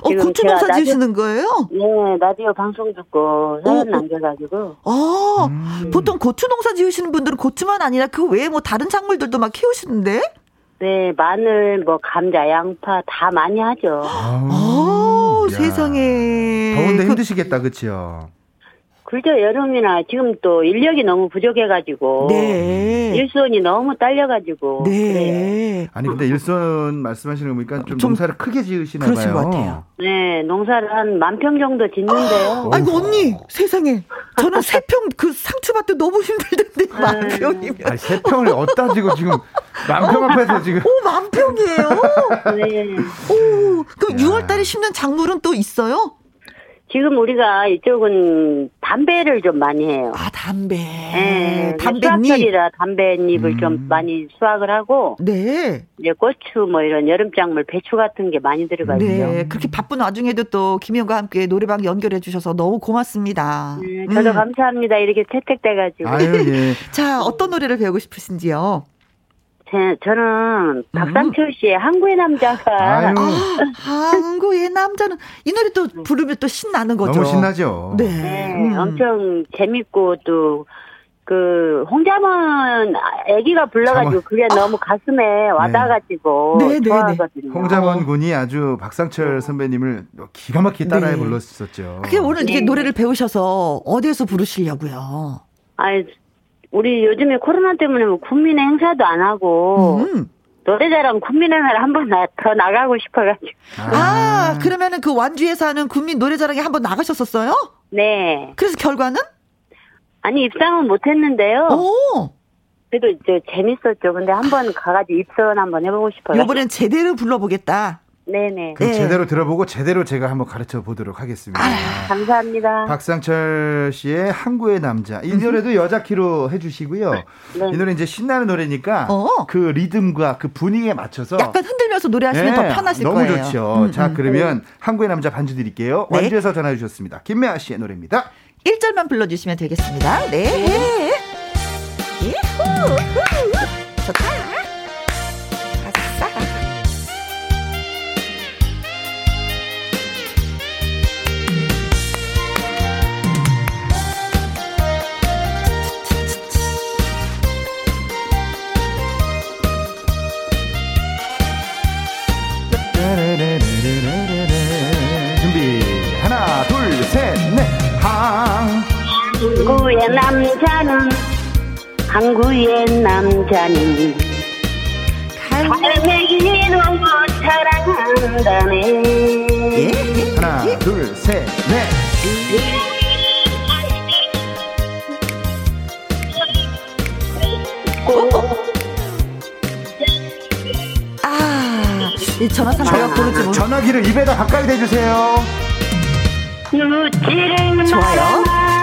어, 고추 농사 지으시는 거예요? 네, 라디오 방송 듣고 사연 어, 어. 남겨가지고. 아, 음. 보통 고추 농사 지으시는 분들은 고추만 아니라 그 외에 뭐 다른 작물들도 막 키우시는데? 네, 마늘, 뭐 감자, 양파 다 많이 하죠. 아, 아 세상에. 더운데 그, 힘드시겠다, 그치요? 그죠 여름이나 지금 또 인력이 너무 부족해가지고 네. 일손이 너무 딸려가지고 네. 그래요. 아니 근데 일손 말씀하시는 거 보니까 좀, 좀 농사를 크게 지으시나 봐요. 것 같아요. 네, 농사를 한 만 평 정도 짓는데요. 아, 이고 언니 세상에 저는 세 평 그 상추밭도 너무 힘들던데 아. 만 평이면. 아니 세 평을 어디다 지고 지금 만평 앞에서 지금. 오 만 평이에요. 네. 오, 그럼 6월 달에 심는 작물은 또 있어요? 지금 우리가 이쪽은 담배를 좀 많이 해요. 아 담배. 네, 담배잎. 이라 담배잎을 음. 좀 많이 수확을 하고. 네. 이제 고추 뭐 이런 여름작물 배추 같은 게 많이 들어가죠. 네. 그렇게 바쁜 와중에도 또 김영과 함께 노래방 연결해 주셔서 너무 고맙습니다. 네, 저도 음. 감사합니다. 이렇게 채택돼가지고. 아유 예. 자 어떤 노래를 배우고 싶으신지요? 제, 저는 박상철 씨의 항구의 남자가 아, 항구의 남자는 이 노래 또 부르면 또 신나는 거죠. 너무 신나죠. 네, 네 음. 엄청 재밌고 또. 그 홍자먼 아기가 불러가지고 그게 너무 가슴에 와닿아가지고 네. 네, 네, 네. 좋아하거든요. 홍자먼 군이 아주 박상철 선배님을 기가 막히게 따라해 네. 불렀었죠. 그게 오늘 이렇게 노래를 배우셔서 어디에서 부르시려고요? 아니 우리 요즘에 코로나 때문에 뭐 국민의 행사도 안 하고 음. 노래자랑 국민행사를 한번 더 나가고 싶어가지고. 아, 아, 그러면은 그 완주에서 하는 국민 노래자랑에 한번 나가셨었어요? 네. 그래서 결과는? 아니, 입상은 못했는데요. 오! 그래도 이제 재밌었죠. 근데 한번 가가지고 입선 한번 해보고 싶어요. 이번엔 제대로 불러보겠다. 네네. 그럼 네. 제대로 들어보고 제대로 제가 한번 가르쳐 보도록 하겠습니다. 아, 감사합니다. 박상철 씨의 항구의 남자. 이 노래도 여자 키로 해주시고요. 네. 이 노래 이제 신나는 노래니까 어. 그 리듬과 그 분위기에 맞춰서 약간 흔들면서 노래하시면 네, 더 편하실 너무 거예요. 너무 좋죠. 음, 자, 음. 그러면 항구의 남자 반주 드릴게요. 네. 완주에서 전화 주셨습니다. 김매아 씨의 노래입니다. 1절만 불러주시면 되겠습니다. 네. 네. 예후. 좋다. 남자는 항구의 남자는 갈매기로 사랑한다네. 예? 하나 둘셋넷. 아, 이 전화상 제가 고르지 전화기를 입에다 가까이 대주세요. 좋아요.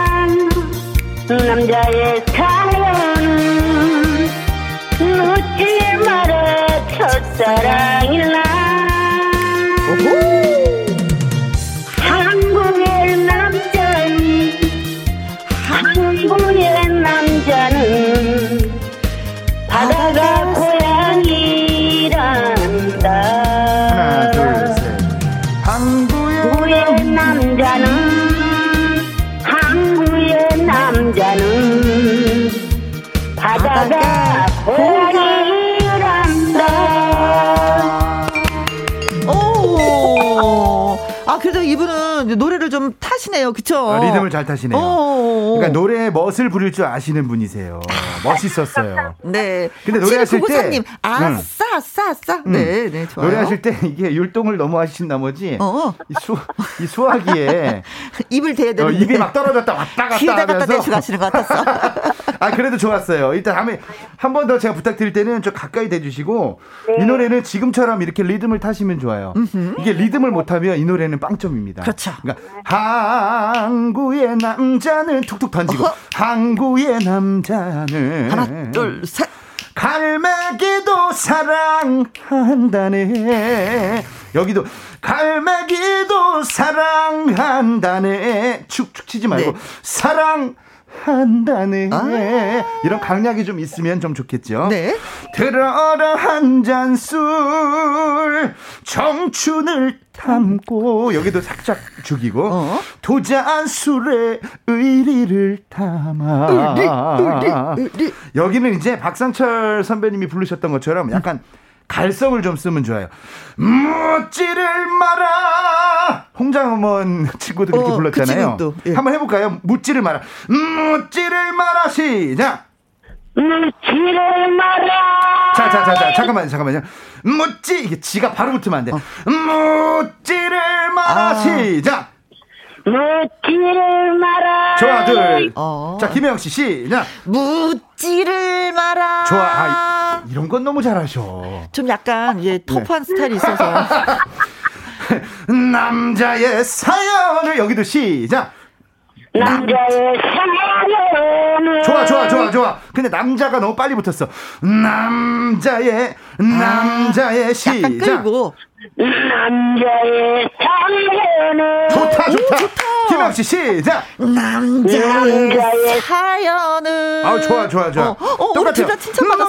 남자의 사연은 묻지 말아 첫사랑이나 타시네요, 그쵸? 아, 리듬을 잘 타시네요. 오. 그러니까 노래의 멋을 부릴 줄 아시는 분이세요. 멋있었어요. 네. 근데 노래하실 때, 님 아싸, 아싸, 아싸. 음. 네, 네, 좋아요. 노래하실 때 이게 율동을 너무 하신 나머지 어. 이, 수, 이 수화기에 입을 대야 되는 어, 입이 막 떨어졌다 왔다 갔다 하면서 갖다 대고 가시는 것 같았어. 아 그래도 좋았어요. 일단 다음에 한 번 더 제가 부탁드릴 때는 좀 가까이 대주시고 네. 이 노래는 지금처럼 이렇게 리듬을 타시면 좋아요. 음흠. 이게 리듬을 못하면 이 노래는 빵점입니다. 그렇죠. 그러니까 항구의 남자는 툭툭 던지고 어허. 항구의 남자는 하나 둘 셋. 갈매기도 사랑한다네. 여기도 갈매기도 사랑한다네. 축축 치지 말고 네. 사랑 한다네. 아~ 이런 강약이 좀 있으면 좀 좋겠죠. 네. 들어라 한 잔 술, 청춘을 담고 여기도 살짝 죽이고 어? 도잔 술에 의리를 담아. 의리, 의리, 의리. 여기는 이제 박상철 선배님이 부르셨던 것처럼 약간 음. 갈성을 좀 쓰면 좋아요. 묻지를 마라. 홍장엄원 친구도 그렇게 어, 그 불렀잖아요. 그 예. 한번 해볼까요? 묻지를 마라. 묻지를 마라. 시작. 묻지를 마라. 자, 자, 자, 자, 잠깐만요, 잠깐만요. 묻지, 이게 지가 바로 붙으면 안 돼. 어. 묻지를 마라. 아. 시작. 묻지를 마라. 좋아, 둘. 어. 자, 김혜영 씨, 시작. 묻지를 마라. 좋아. 아, 이런 건 너무 잘하셔. 좀 약간, 예, 터프한 네. 스타일이 있어서. 남자의 사연을 여기도 시작. 남자의 사연을 좋아 좋아 좋아 좋아. 근데 남자가 너무 빨리 붙었어. 남자의 남자의 아, 시작. 끌고. 남자의 사연을 좋다 좋다. 오, 좋다. 김영 씨 시작. 남자의 사연은. 아 좋아 좋아 좋아. 어, 어, 똑같아요.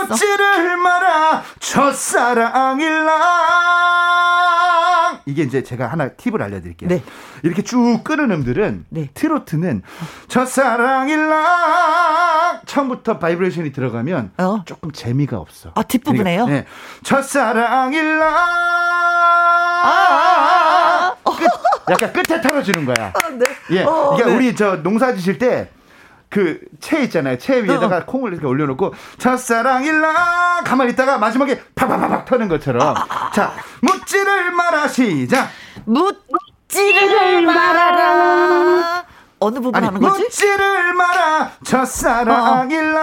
묻지를 마라 첫사랑일 랑. 이게 이제 제가 하나 팁을 알려드릴게요. 네. 이렇게 쭉 끄는 음들은 네. 트로트는 첫사랑일랑 처음부터 바이브레이션이 들어가면 어. 조금 재미가 없어. 아 뒷부분에요? 네. 첫사랑일랑. 아, 아, 아, 아. 끝. 약간 끝에 털어주는 거야. 아, 네. 예. 어, 그러니까 네. 우리 저 농사 지실 때 그채 있잖아요. 채 위에다가 어. 콩을 이렇게 올려놓고 첫사랑일라 가만히 있다가 마지막에 팍팍팍팍 터는 것처럼 자 묻지를 마라 시작 묻지를 말아라 어느 부분 아니, 하는 거지? 묻지를 마라 첫사랑일라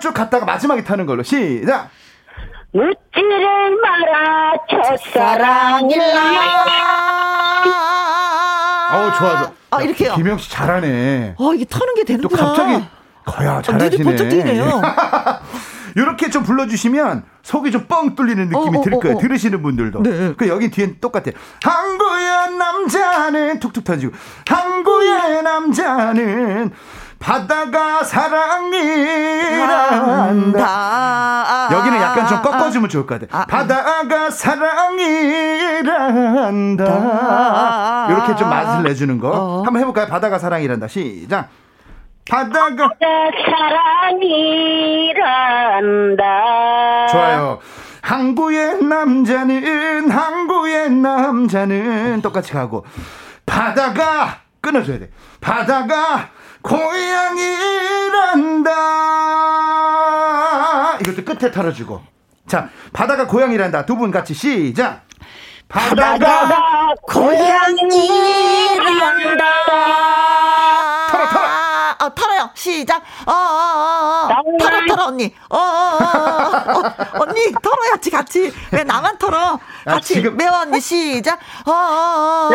쭉 갔다가 마지막에 타는 걸로 시작 묻지를 마라 첫사랑일라 어, 좋아, 좋아. 아, 이렇게요. 김영 씨 잘하네. 어, 이게 터는 게 되는구나. 또 갑자기 거야, 잘하시네. 번쩍 뛰네요. 이렇게 좀 불러주시면 속이 좀 뻥 뚫리는 느낌이 어, 어, 들 거예요. 어, 어. 들으시는 분들도. 네. 그 여기 뒤엔 똑같아요. 한국의 남자는 툭툭 터지고 한국의 남자는 바다가 사랑이란다. 여기는 약간 좀 꺾어주면 좋을 것 같아. 아, 바다가 사랑이란다. 이렇게 좀 맛을 내주는 거. 어. 한번 해볼까요? 바다가 사랑이란다. 시작. 바다가 사랑이란다. 좋아요. 항구의 남자는 항구의 남자는 똑같이 가고 바다가 끊어줘야 돼. 바다가 고향이란다. 이것도 끝에 털어주고. 자, 바다가 고향이란다. 두 분 같이 시작. 바다가, 바다가 고향이란다. 어. 시작. 어, 어, 어, 어. 털어, 털어, 언니. 어, 어, 어, 어, 어. 언니, 털어야지, 같이. 왜 나만 털어? 같이. 지금... 매워, 언니, 시작. 어, 어, 어.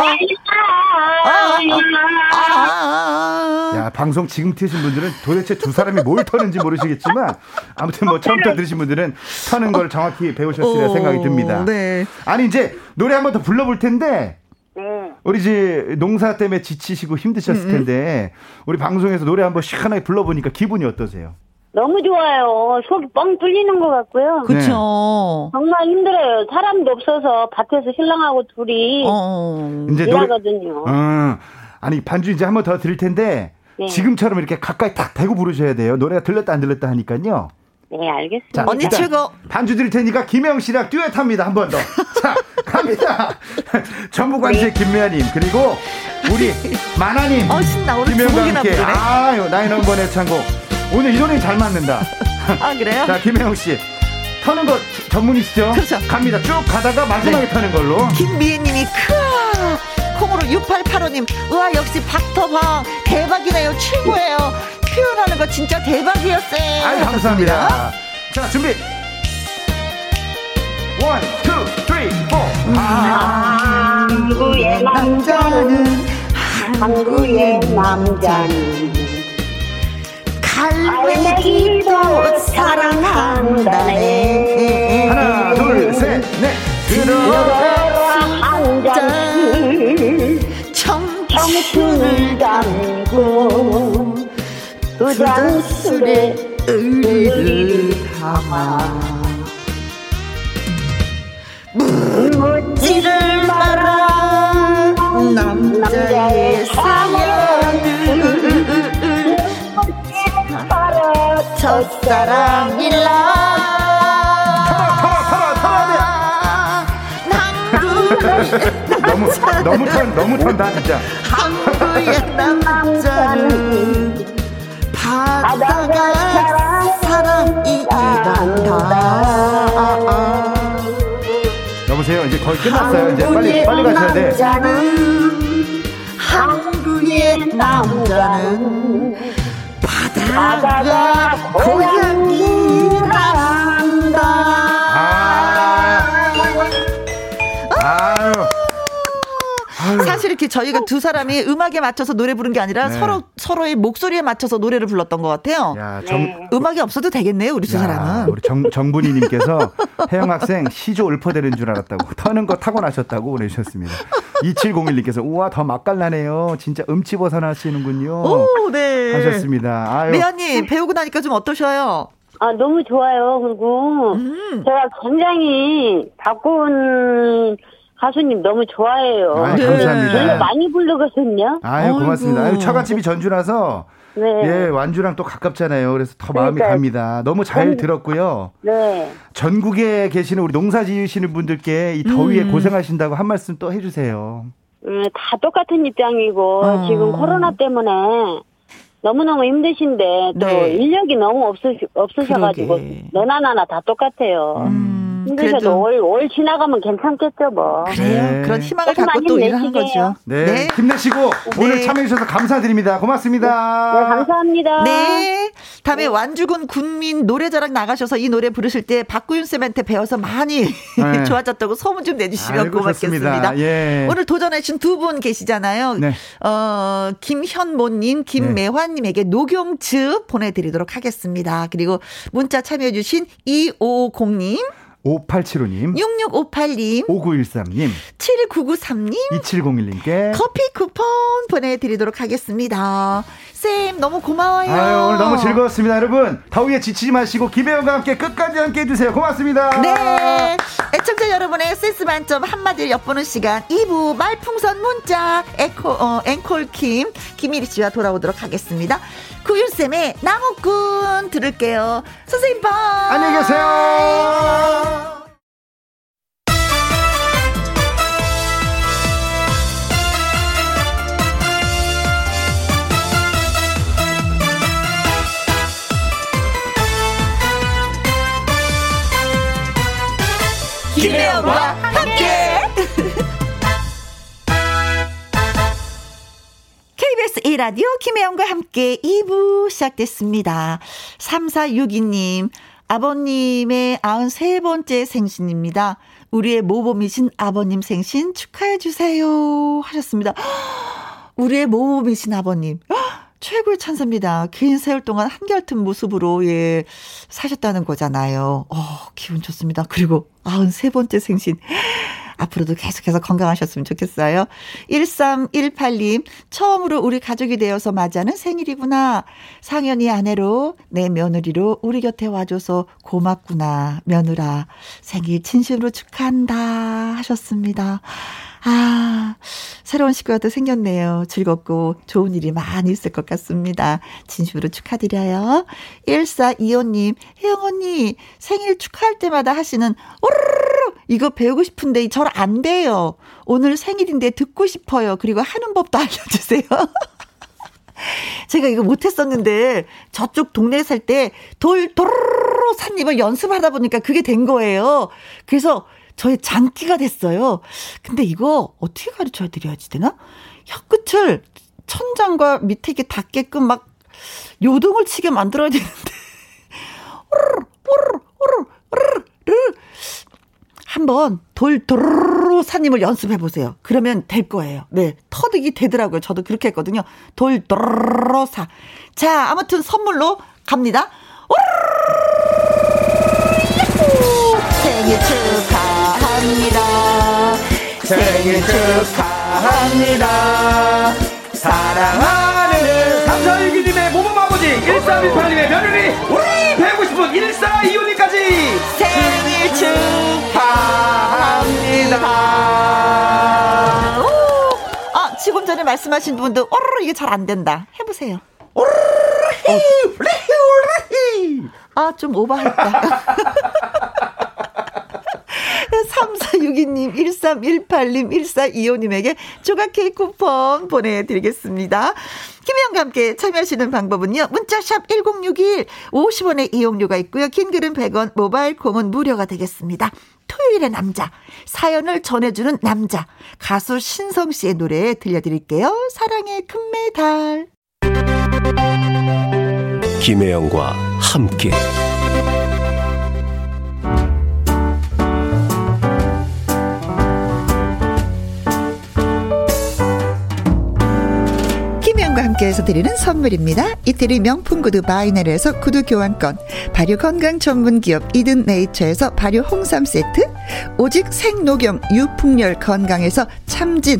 야, 방송 지금 트신 분들은 도대체 두 사람이 뭘 터는지 모르시겠지만, 아무튼 뭐 처음부터 들으신 분들은 터는 걸 정확히 배우셨으리라 생각이 듭니다. 네. 아니, 이제 노래 한 번 더 불러볼 텐데, 네. 우리 이제 농사 때문에 지치시고 힘드셨을 음, 음. 텐데 우리 방송에서 노래 한번 시원하게 불러보니까 기분이 어떠세요? 너무 좋아요. 속이 뻥 뚫리는 것 같고요. 그렇죠. 네. 정말 힘들어요. 사람도 없어서 밭에서 신랑하고 둘이 어. 이제 일하거든요. 노래, 어. 아니 반주 이제 한번 더 드릴 텐데 네. 지금처럼 이렇게 가까이 탁 대고 부르셔야 돼요. 노래가 들렸다 안 들렸다 하니까요. 네, 알겠습니다. 자, 언니 최고. 반주 드릴 테니까 김영 씨랑 듀엣 합니다. 한 번 더. 자, 갑니다. 전북관세 네. 김미아님, 그리고 우리 만화님. 어, 신나. 오늘 김영과 함께. 부르네. 아유, 나인 원번의 창곡. 오늘 이 노래 잘 맞는다. 아, 그래요? 자, 김혜영 씨. 터는 거 전문이시죠? 그렇죠. 갑니다. 쭉 가다가 마지막에 네. 터는 걸로. 김미애 님이 크아. 콩으로 6885님, 우와, 역시 박터방. 대박이네요. 최고예요. 표현하는 거 진짜 대박이었어요. 아유, 감사합니다. 자, 준비. one, two, three, four. 한국의 남자는, 한국의 남자는, 갈매기도 사랑한다네. 하나, 둘, 셋, 넷. 들어라 한 잔, 청춘을 담고, 그 잔술에 의리를 담아 묻지를 마라 남자의 사연을 첫사랑일라. 너무 너무 턴 너무 턴다 진짜. 한국의 남자는 바다가 사랑이란다. 여보세요. 이제 거의 끝났어요. 이제 빨리 빨리 가셔야 돼. 한국의 남자는 바다가 고향이 이렇게 저희가 두 사람이 음악에 맞춰서 노래 부른 게 아니라 네. 서로 서로의 목소리에 맞춰서 노래를 불렀던 것 같아요. 야, 정, 네. 음악이 없어도 되겠네요, 우리 두 야, 사람은. 우리 정, 정분이님께서 혜영 학생 시조 을퍼되는 줄 알았다고 터는 거 타고 나셨다고 보내주셨습니다. 2701님께서 우와 더 맛깔나네요. 진짜 음치 벗어나시는군요. 오, 네. 하셨습니다. 아유. 미아님 배우고 나니까 좀 어떠셔요? 아, 너무 좋아요. 그리고 음. 제가 굉장히 바꾼 가수님 너무 좋아해요. 아, 네. 감사합니다. 노래 많이 부르거든요. 아유, 고맙습니다. 아유, 처갓집이 전주라서 네. 예, 완주랑 또 가깝잖아요. 그래서 더 마음이 그러니까, 갑니다. 너무 잘 전, 들었고요. 네. 전국에 계시는 우리 농사 지으시는 분들께 이 더위에 음. 고생하신다고 한 말씀 또 해주세요. 음, 다 똑같은 입장이고 어. 지금 코로나 때문에 너무너무 힘드신데 또 네. 인력이 너무 없으, 없으셔가지고 너나 나나 다 똑같아요. 음. 힘드셔도 올, 올 지나가면 괜찮겠죠, 뭐. 그래요. 네. 그런 희망을 갖고 또 일을 한 거죠. 네. 네. 힘내시고 네. 오늘 참여해주셔서 감사드립니다. 고맙습니다. 네, 감사합니다. 네. 다음에 네. 완주군 군민 노래자랑 나가셔서 이 노래 부르실 때 박구윤 쌤한테 배워서 많이 네. 좋아졌다고 소문 좀 내주시면 아이고, 고맙겠습니다. 예. 오늘 도전하신 두 분 계시잖아요. 네. 어, 김현모님, 김매환님에게 녹용즙 보내드리도록 하겠습니다. 그리고 문자 참여해주신 2550님. 5875님, 6658님, 5913님, 7993님, 2701님께 커피 쿠폰 보내드리도록 하겠습니다. 쌤, 너무 고마워요. 아유, 오늘 너무 즐거웠습니다. 여러분, 더위에 지치지 마시고, 김혜영과 함께 끝까지 함께 해주세요. 고맙습니다. 네. 애청자 여러분의 센스 만점 한마디를 엿보는 시간, 2부 말풍선 문자, 에코, 어, 앵콜 킴, 김일희 씨와 돌아오도록 하겠습니다. 구윤쌤의 나무꾼 들을게요. 선생님 봐. 안녕히 계세요. 김혜영과 함께. KBS 1라디오 김혜영과 함께 2부 시작됐습니다. 3462님, 아버님의 93번째 생신입니다. 우리의 모범이신 아버님 생신 축하해주세요. 하셨습니다. 우리의 모범이신 아버님. 최고의 찬사입니다. 긴 세월 동안 한결같은 모습으로, 예, 사셨다는 거잖아요. 어, 기분 좋습니다. 그리고 93번째 생신. 앞으로도 계속해서 건강하셨으면 좋겠어요. 1318님, 처음으로 우리 가족이 되어서 맞이하는 생일이구나. 상현이 아내로 내 며느리로 우리 곁에 와줘서 고맙구나. 며느라, 생일 진심으로 축하한다. 하셨습니다. 아, 새로운 식구가 또 생겼네요. 즐겁고 좋은 일이 많이 있을 것 같습니다. 진심으로 축하드려요. 1425님, 혜영 언니, 생일 축하할 때마다 하시는, 오르르 이거 배우고 싶은데 절 안 돼요. 오늘 생일인데 듣고 싶어요. 그리고 하는 법도 알려주세요. 제가 이거 못했었는데 저쪽 동네에 살 때 돌, 도르르 산입을 연습하다 보니까 그게 된 거예요. 그래서 저의 장기가 됐어요. 근데 이거 어떻게 가르쳐 드려야지 되나? 혀끝을 천장과 밑에 이게 닿게끔 막 요동을 치게 만들어야 되는데. 한번 돌, 도르르 산임을 연습해 보세요. 그러면 될 거예요. 네. 터득이 되더라고요. 저도 그렇게 했거든요. 돌, 도르르 사. 자, 아무튼 선물로 갑니다. 생일 생일 축하합니다. 사랑하는 삼사일기님의 모범 아버지 1318님의 며느리 우리 배우고 싶은 1425님까지 생일 축하합니다. 아, 지금 전에 말씀하신 분들, 오르르 이게 잘 안 된다. 해보세요. 오르르 아, 좀 오버했다. 3462님, 1318님, 1425님에게 조각 케이크 쿠폰 보내드리겠습니다. 김혜영과 함께 참여하시는 방법은요. 문자샵 1061, 50원의 이용료가 있고요. 긴 글은 100원, 모바일 콩은 무료가 되겠습니다. 토요일의 남자, 사연을 전해주는 남자, 가수 신성 씨의 노래 들려드릴게요. 사랑의 금메달. 김혜영과 함께. 여러분께서 드리는 선물입니다. 이태리 명품 구두 바이넬에서 구두 교환권, 발효 건강 전문 기업 이든 네이처에서 발효 홍삼 세트, 오직 생녹용 유풍열 건강에서 참진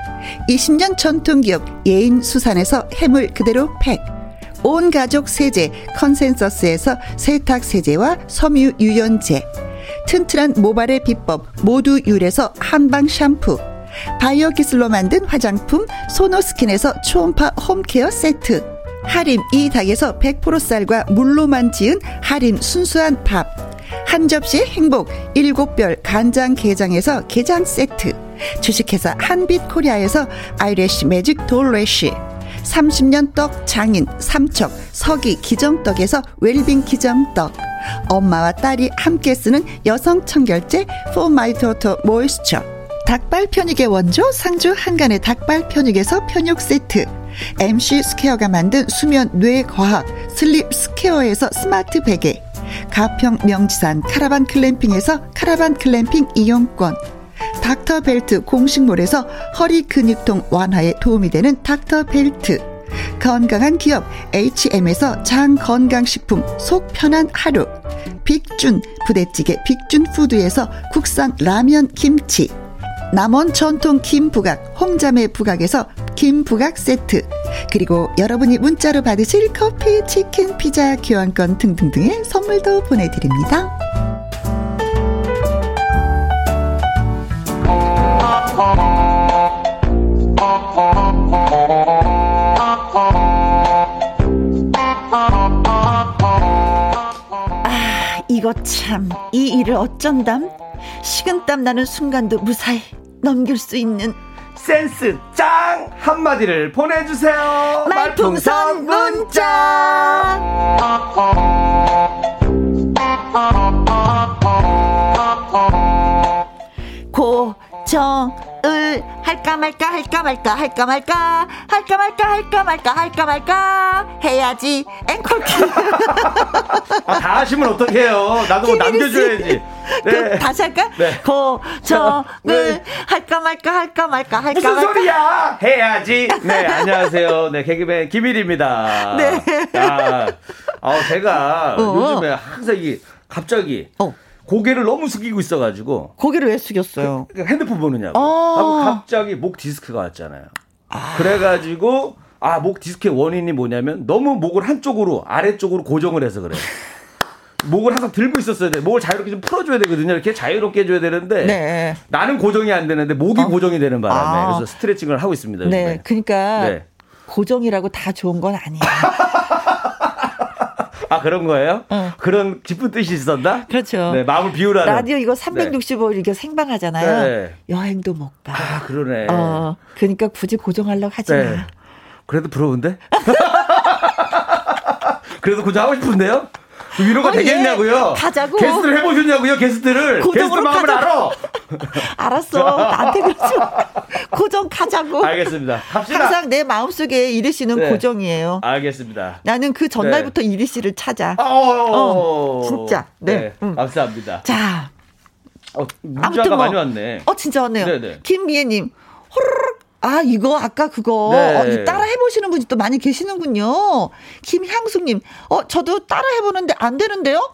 20년 전통기업 예인수산에서 해물 그대로 팩. 온 가족 세제 컨센서스에서 세탁 세제와 섬유 유연제. 튼튼한 모발의 비법 모두 유래서 한방 샴푸. 바이오 기술로 만든 화장품 소노스킨에서 초음파 홈케어 세트. 하림 이 닭에서 100% 쌀과 물로만 지은 하림 순수한 밥. 한 접시의 행복 일곱 별 간장 게장에서 게장 세트 주식회사 한빛코리아에서 아이래쉬 매직 돌래쉬 30년 떡 장인 삼척 서기 기정떡에서 웰빙 기정떡 엄마와 딸이 함께 쓰는 여성 청결제 포마이토토 모이스처 닭발 편육의 원조 상주 한간의 닭발 편육에서 편육 세트 MC 스퀘어가 만든 수면 뇌 과학 슬립 스퀘어에서 스마트 베개 가평 명지산 카라반 글램핑에서 카라반 글램핑 이용권 닥터벨트 공식몰에서 허리 근육통 완화에 도움이 되는 닥터벨트. 건강한 기업 H&M에서 장 건강식품 속 편한 하루. 빅준 부대찌개 빅준푸드에서 국산 라면 김치. 남원 전통 김부각 홍자매 부각에서 김부각 세트. 그리고 여러분이 문자로 받으실 커피 치킨 피자 교환권 등등등의 선물도 보내드립니다. 이거 참, 이 일을 어쩐담? 식은땀 나는 순간도 무사히 넘길 수 있는 센스 짱 한마디를 보내주세요. 말풍선 문자. 고 정을 할까 말까 할까 말까 할까 말까 할까 말까 할까 말까 할까 말까 해야지 앵콜키 아, 다 하시면 어떡해요 나도 뭐 남겨줘야지 네. 다시 할까? 네. 고정을 네. 할까 말까 할까 말까 할까 무슨 말까 소리야 해야지 네 안녕하세요 네 개그맨 김일입니다 네 아, 아 제가 어. 요즘에 항상 이게 갑자기 어. 고개를 너무 숙이고 있어가지고 고개를 왜 숙였어요? 그, 그 핸드폰 보느냐고. 아~ 하고 갑자기 목 디스크가 왔잖아요. 아~ 그래가지고 아 목 디스크의 원인이 뭐냐면 너무 목을 한쪽으로 아래쪽으로 고정을 해서 그래요. 목을 항상 들고 있었어야 돼. 목을 자유롭게 좀 풀어줘야 되거든요. 이렇게 자유롭게 해줘야 되는데 네. 나는 고정이 안 되는데 목이 어? 고정이 되는 바람에 아. 그래서 스트레칭을 하고 있습니다. 네, 요즘에. 그러니까 네. 고정이라고 다 좋은 건 아니에요. 아 그런 거예요? 어. 그런 깊은 뜻이 있었나? 그렇죠. 네, 마음을 비우라는. 라디오 이거 365일 네. 이렇게 생방하잖아요. 네. 여행도 못 가. 아 그러네. 어, 그러니까 굳이 고정하려고 하지 네. 마. 그래도 부러운데? 그래도 고정하고 싶은데요? 위로가 어, 되겠냐고요? 예. 가자고. 게스트를 해보셨냐고요, 게스트를? 게스트 마음을 가자. 알아. 알았어. 나한테 그러지 고정 가자고. 알겠습니다. 갑시다. 항상 내 마음속에 이리 씨는 네. 고정이에요. 알겠습니다. 나는 그 전날부터 네. 이리 씨를 찾아. 어, 어, 진짜. 네. 네. 응. 감사합니다. 자. 어, 문자가 뭐, 많이 왔네. 어, 진짜 왔네요. 네네. 김미애님. 호르륵 아, 이거 아까 그거 네. 어, 따라 해보시는 분이 또 많이 계시는군요. 김향숙님, 어, 저도 따라 해보는데 안 되는데요?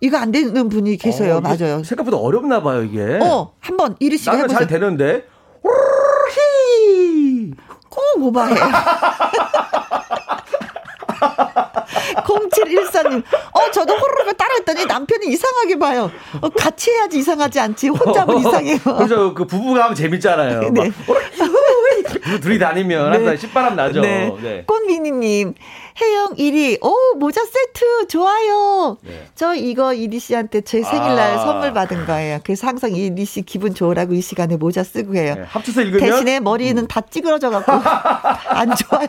이거 안 되는 분이 계세요. 어, 맞아요. 생각보다 어렵나 봐요, 이게. 어, 한번 이리 씨가 해보세요. 잘 되는데. 꼭 오바해. 0714님, 어, 저도 호르르 따라했더니 남편이 이상하게 봐요. 어, 같이 해야지 이상하지 않지. 혼자면 이상해요. 그죠. 그 부부가 하면 재밌잖아요. 네. 둘이 다니면 네. 항상 신바람 나죠. 네. 네. 꽃미니님, 혜영 1위, 오, 모자 세트, 좋아요. 네. 저 이거 이리 씨한테 제 생일날 아. 선물 받은 거예요. 그래서 항상 이리 씨 기분 좋으라고 이 시간에 모자 쓰고 해요. 네. 합쳐서 읽으면. 대신에 머리는 음. 다 찌그러져 갖고, 안 좋아요.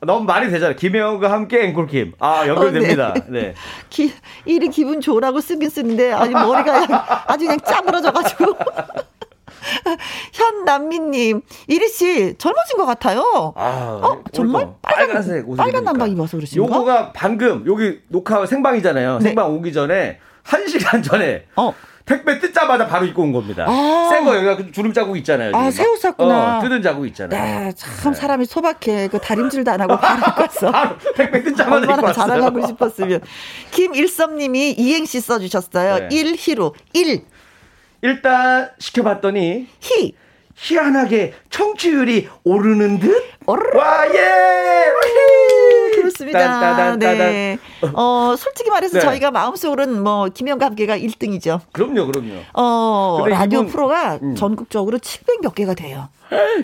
너무 말이 되잖아요. 김혜영과 함께 앵콜킴. 아, 연결됩니다. 어, 네. 네. 기, 일이 기분 좋으라고 쓰긴 쓰는데, 아니, 머리가 아주 그냥 짜부러져가지고. 현남미님, 이리 씨 젊어진 것 같아요. 아, 어 정말 빨간, 색 빨간 남방 입어서 그러신가? 요거가 방금 여기 녹화 생방이잖아요. 네. 생방 오기 전에 한 시간 전에 어. 택배 뜯자마자 바로 입고 온 겁니다. 아. 새거 여기가 그 주름 자국 있잖아요. 아, 새우 샀구나. 어, 뜯은 자국 있잖아요. 네, 참 네. 사람이 소박해. 그 다림질도 안 하고 바로. 바로 택배 뜯자마자 입고 왔어요. 자랑하고 싶었으면. 김일섭님이 이행시 써주셨어요. 네. 1희로 1. 일단 시켜봤더니 희. 희한하게 청취율이 오르는 듯? 오르르. 와, 예! 그렇습니다. 네. 어, 솔직히 말해서 네. 저희가 마음속으로는 뭐, 김영과 함께가 1등이죠. 그럼요, 그럼요. 어, 라디오 이분, 프로가 음. 전국적으로 700 몇 개가 돼요.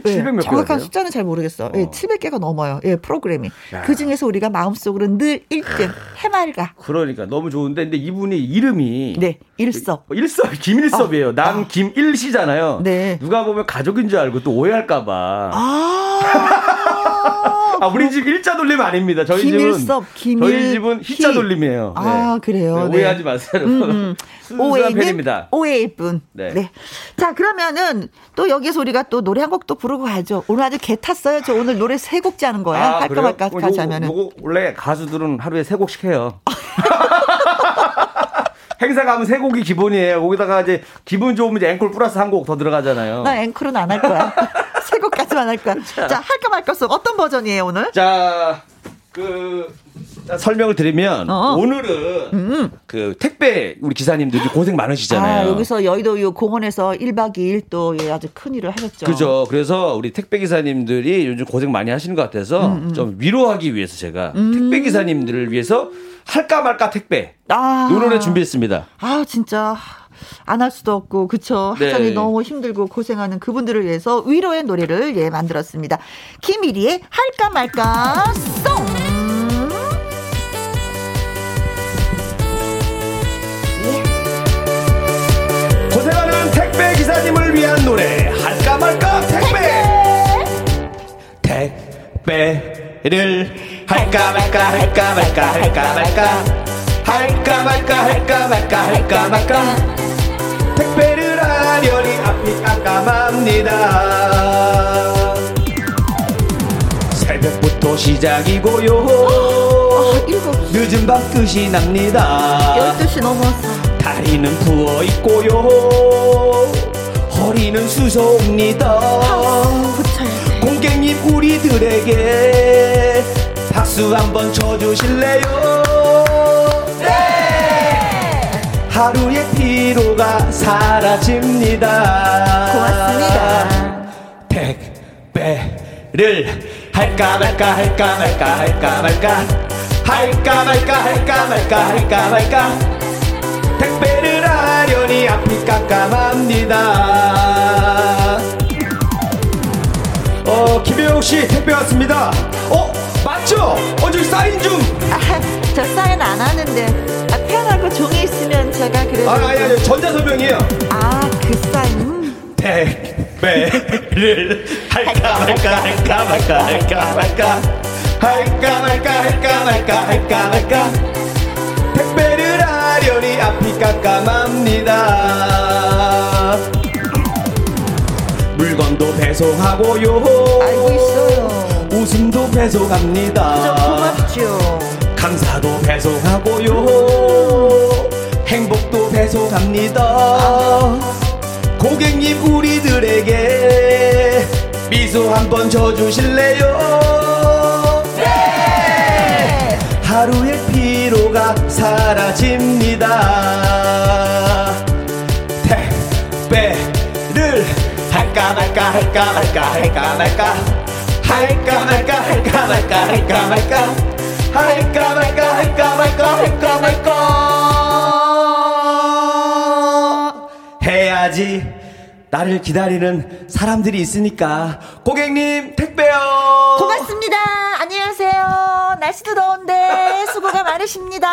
네, 정확한 숫자는 잘 모르겠어. 예, 어. 네, 700개가 넘어요. 예, 프로그램이. 그 중에서 우리가 마음속으로 늘 1등 해맑아. 그러니까 너무 좋은데 근데 이분이 이름이 네, 일섭. 어, 일섭 김일섭이에요. 어. 난 어. 김일씨잖아요. 네. 누가 보면 가족인 줄 알고 또 오해할까 봐. 아. 아, 우리 집 일자 돌림 아닙니다. 저희 김일섭, 집은 김일, 저희 집은 희자 돌림이에요. 아, 네. 그래요. 네, 오해하지 마세요. 음, 음. 오해는 팬입니다. 오해일 뿐. 네. 네. 자, 그러면은 또 여기서 우리가 또 노래 한 곡도 부르고 가죠. 오늘 아주 개 탔어요. 저 오늘 노래 세 곡째 하는 거야. 아, 할까 말까 가자면은. 요거 원래 가수들은 하루에 세 곡씩 해요. 행사 가면 세 곡이 기본이에요. 거기다가 이제 기분 좋으면 이제 앵콜 플러스 한 곡 더 들어가잖아요. 나 앵콜은 안 할 거야. 세 곡까지만 할 거야. 자, 자 할까 말까 속 어떤 버전이에요 오늘? 자, 그 설명을 드리면 어 오늘은 음. 그 택배 우리 기사님들이 고생 많으시잖아요. 아, 여기서 여의도 요 공원에서 1박 2일 또 예, 아주 큰 일을 하셨죠. 그죠. 그래서 우리 택배 기사님들이 요즘 고생 많이 하시는 것 같아서 음, 음. 좀 위로하기 위해서 제가 음. 택배 기사님들을 위해서 할까 말까 택배 아. 노래 준비했습니다. 아 진짜 안할 수도 없고 그쵸 네. 하장이 너무 힘들고 고생하는 그분들을 위해서 위로의 노래를 예 만들었습니다. 김일희의 할까 말까 송. 택배 기사님을 위한 노래 할까 말까? 택배! 택배를 할까 말까 할까 말까 할까 말까? 할까 말까 할까 말까 할까 말까? 택배를 하려니 앞이 깜깜합니다. 새벽부터 시작이고요. 늦은 밤 끝이 납니다. 12시 넘었어. 다리는 부어 있고요 허리는 쑤셔옵니다 공객님 우리들에게 박수 한번 쳐주실래요? 네! 하루의 피로가 사라집니다. 고맙습니다. 택배를 할까 말까 할까 말까 할까 말까 할까 말까 할까 말까 할까 말까 택배를 하려니 앞이 깜깜합니다. 어, 김혜영 씨 택배 왔습니다. 어, 맞죠? 어, 저 사인 좀. 아, 저 사인 안 하는데. 아, 편하고 종이 있으면 제가 그래도. 아, 아니, 아니, 전자서명이에요. 아, 그 사인. 택배를 할까 말까 할까 말까 할까 말까 할까 말까 할까 말까 할까 말까 택배를 하려니 앞이 깜깜합니다 물건도 배송하고요 알고 있어요 웃음도 배송합니다. 고맙죠. 감사도 배송하고요. 행복도 배송합니다. 고객님 우리들에게 미소 한번 줘주실래요? 네! 하루의 피 로가 사라집니다. 택배를 할까 말까 할까 말까 할까 말까 할까 말까 할까 말까 할까 말까 할까 말까 할까 말까 할까 말까 해야지 나를 기다리는 사람들이 있으니까 고객님 택배요. 고맙습니다. 안녕하세요. 날씨도 더운데 수고가 많으십니다.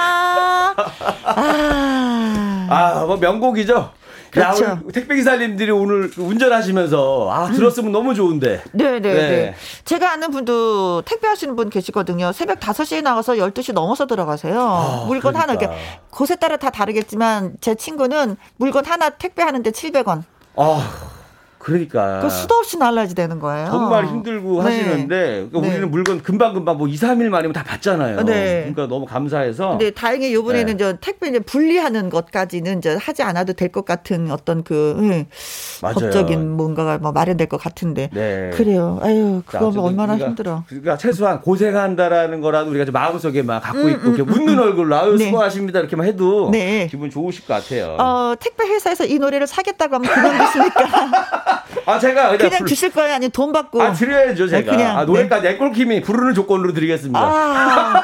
아, 아, 뭐 명곡이죠. 그렇죠. 야, 택배 기사님들이 오늘 운전하시면서 아 들었으면 음. 너무 좋은데. 네네 네, 네. 네. 제가 아는 분도 택배 하시는 분 계시거든요. 새벽 5시에 나가서 12시 넘어서 들어가세요. 아, 물건 그러니까. 하나 이렇게 곳에 따라 다 다르겠지만 제 친구는 물건 하나 택배하는데 700원. 아. 그러니까. 그 수도 없이 날라지 되는 거예요. 정말 힘들고 네. 하시는데 그러니까 네. 우리는 물건 금방금방 뭐 2, 3일 만이면 다 받잖아요. 네. 그러니까 너무 감사해서. 근데 다행히 이번에는 네. 택배 이제 분리하는 것까지는 이제 하지 않아도 될 것 같은 어떤 그 응, 법적인 뭔가가 뭐 마련될 것 같은데. 네. 그래요. 아유, 그거 자, 얼마나 우리가, 힘들어. 그러니까 최소한 고생한다라는 거라도 우리가 좀 마음속에 막 갖고 음, 있고 음, 이렇게 음, 웃는 음. 얼굴로 아유 네. 수고하십니다 이렇게만 해도 네. 기분 좋으실 것 같아요. 어, 택배 회사에서 이 노래를 사겠다고 하면 그만 두시니까. 아 제가 그냥, 그냥 주실 거예요, 아니 돈 받고? 아 드려야죠 제가. 그냥, 아, 노래까지 네. 애꼴킴이 부르는 조건으로 드리겠습니다. 아,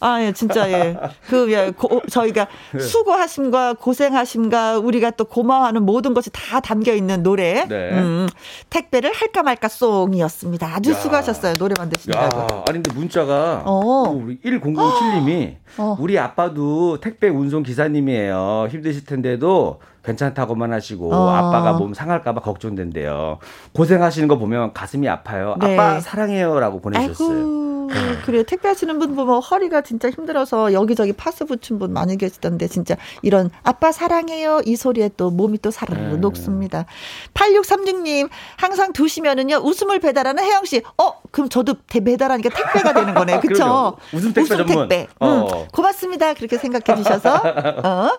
아 예, 진짜 예. 그 예, 고, 저희가 네. 수고하심과 고생하심과 우리가 또 고마워하는 모든 것이 다 담겨 있는 노래. 네. 음, 택배를 할까 말까 송이었습니다. 아주 야. 수고하셨어요 노래 만드시느라고. 야, 아니 근데 문자가 어. 우리 1007님이 어. 우리 아빠도 택배 운송 기사님이에요. 힘드실 텐데도 괜찮다고만 하시고 어. 아빠가 몸 상할까봐 걱정된대요. 고생하시는 거 보면 가슴이 아파요. 네. 아빠 사랑해요라고 보내주셨어요. 네. 그래 택배 하시는 분 보면 허리가 진짜 힘들어서 여기저기 파스 붙인 분 많이 계시던데 진짜 이런 아빠 사랑해요 이 소리에 또 몸이 또 사르르 네. 녹습니다. 8636님 항상 두시면은요 웃음을 배달하는 혜영 씨. 어 그럼 저도 배달하니까 택배가 되는 거네. 그렇죠? 웃음 택배 웃음 전문. 택배. 어. 음, 고맙습니다. 그렇게 생각해 주셔서. 어.